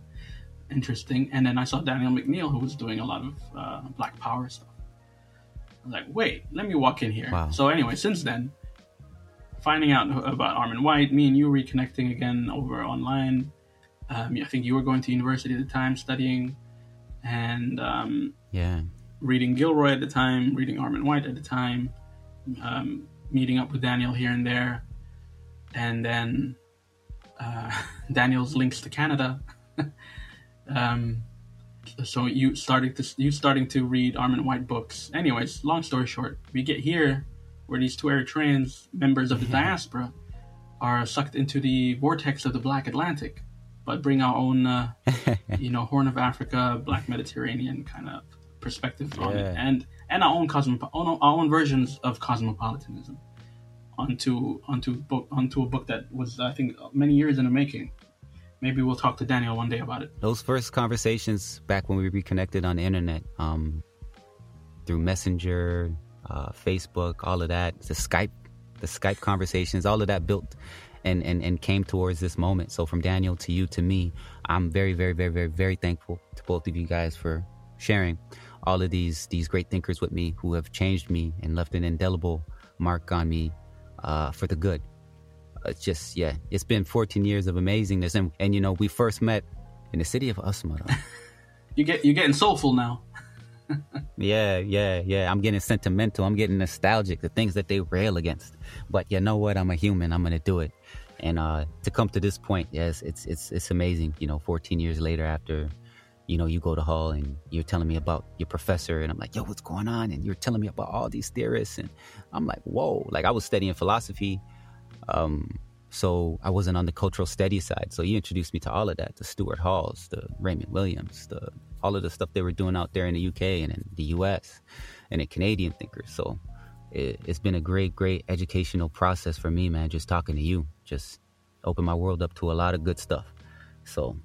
Interesting. And then I saw Daniel McNeil, who was doing a lot of uh, Black Power stuff. I was like, wait, let me walk in here. Wow. So anyway, since then, finding out about Armond White, me and you reconnecting again over online. Um, I think you were going to university at the time, studying, and um, yeah, reading Gilroy at the time, reading Armond White at the time, um, meeting up with Daniel here and there, and then uh, Daniel's links to Canada. um, so you starting to you starting to read Armond White books. Anyways, long story short, we get here where these two Eritreans, members of the diaspora, are sucked into the vortex of the Black Atlantic, but bring our own, uh, you know, Horn of Africa, Black Mediterranean kind of perspective on it, and and our own cosmo, our own versions of cosmopolitanism onto onto book onto a book that was I think many years in the making. Maybe we'll talk to Daniel one day about it. Those first conversations back when we reconnected on the internet, um, through Messenger, uh, Facebook, all of that, the Skype, the Skype conversations, all of that built and, and, and came towards this moment. So from Daniel to you to me, I'm very, very, very, very, very thankful to both of you guys for sharing all of these these great thinkers with me who have changed me and left an indelible mark on me uh, for the good. It's just yeah, it's been 14 years of amazingness, and and you know we first met in the city of Asmara. you get you're getting soulful now. yeah, yeah, yeah. I'm getting sentimental. I'm getting nostalgic. The things that they rail against, but you know what? I'm a human. I'm gonna do it. And uh, to come to this point, yes, it's it's it's amazing. You know, 14 years later, after you know, you go to Hull and you're telling me about your professor, and I'm like, yo, what's going on? And you're telling me about all these theorists, and I'm like, whoa. Like I was studying philosophy, um, so I wasn't on the cultural studies side. So you introduced me to all of that, the Stuart Halls, the Raymond Williams, the all of the stuff they were doing out there in the UK and in the US, and in Canadian thinkers. So it, it's been a great, great educational process for me, man. Just talking to you, just opened my world up to a lot of good stuff. So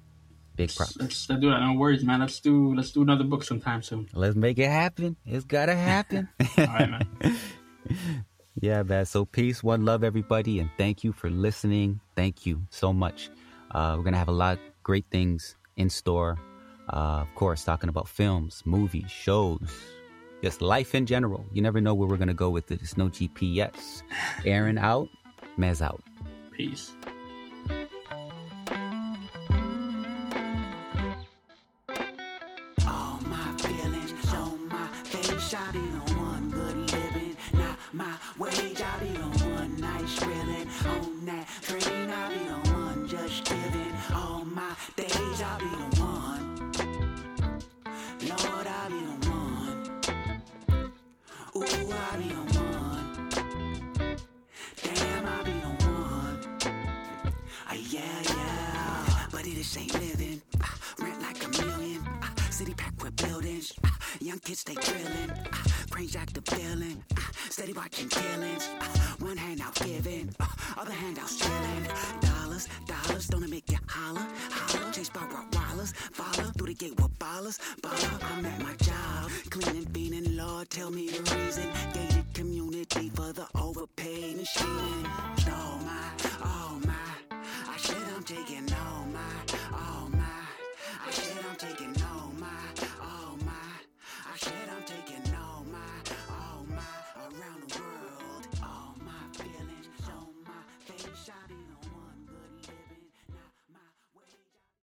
Big props. Let's, let's, do that. No worries, man. Let's do let's do another book sometime soon. Let's make it happen. It's gotta happen. All right, man. yeah, man. So peace, one love, everybody, and thank you for listening. Thank you so much. Uh, we're gonna have a lot of great things in store. Uh, of course, talking about films, movies, shows, just life in general. You never know where we're gonna go with it. It's no GPS. Aharon out, Mez out. Peace. feelings. Uh, ah, young kids, stay drilling. Uh, ah, act jack the villain, Uh, ah, steady watching killings. Uh, one hand out giving, uh, other hand out stealing. Dollars, dollars, don't it make you holler? Holler, Chase by Rottweilers. Follow through the gate with ballers. Baller, I'm at my job. Cleaning, beaning, Lord, tell me the reason. Gated community for the overpaid machine. cheating. Oh my, oh my. I said I'm taking all my, all my. I said I'm taking all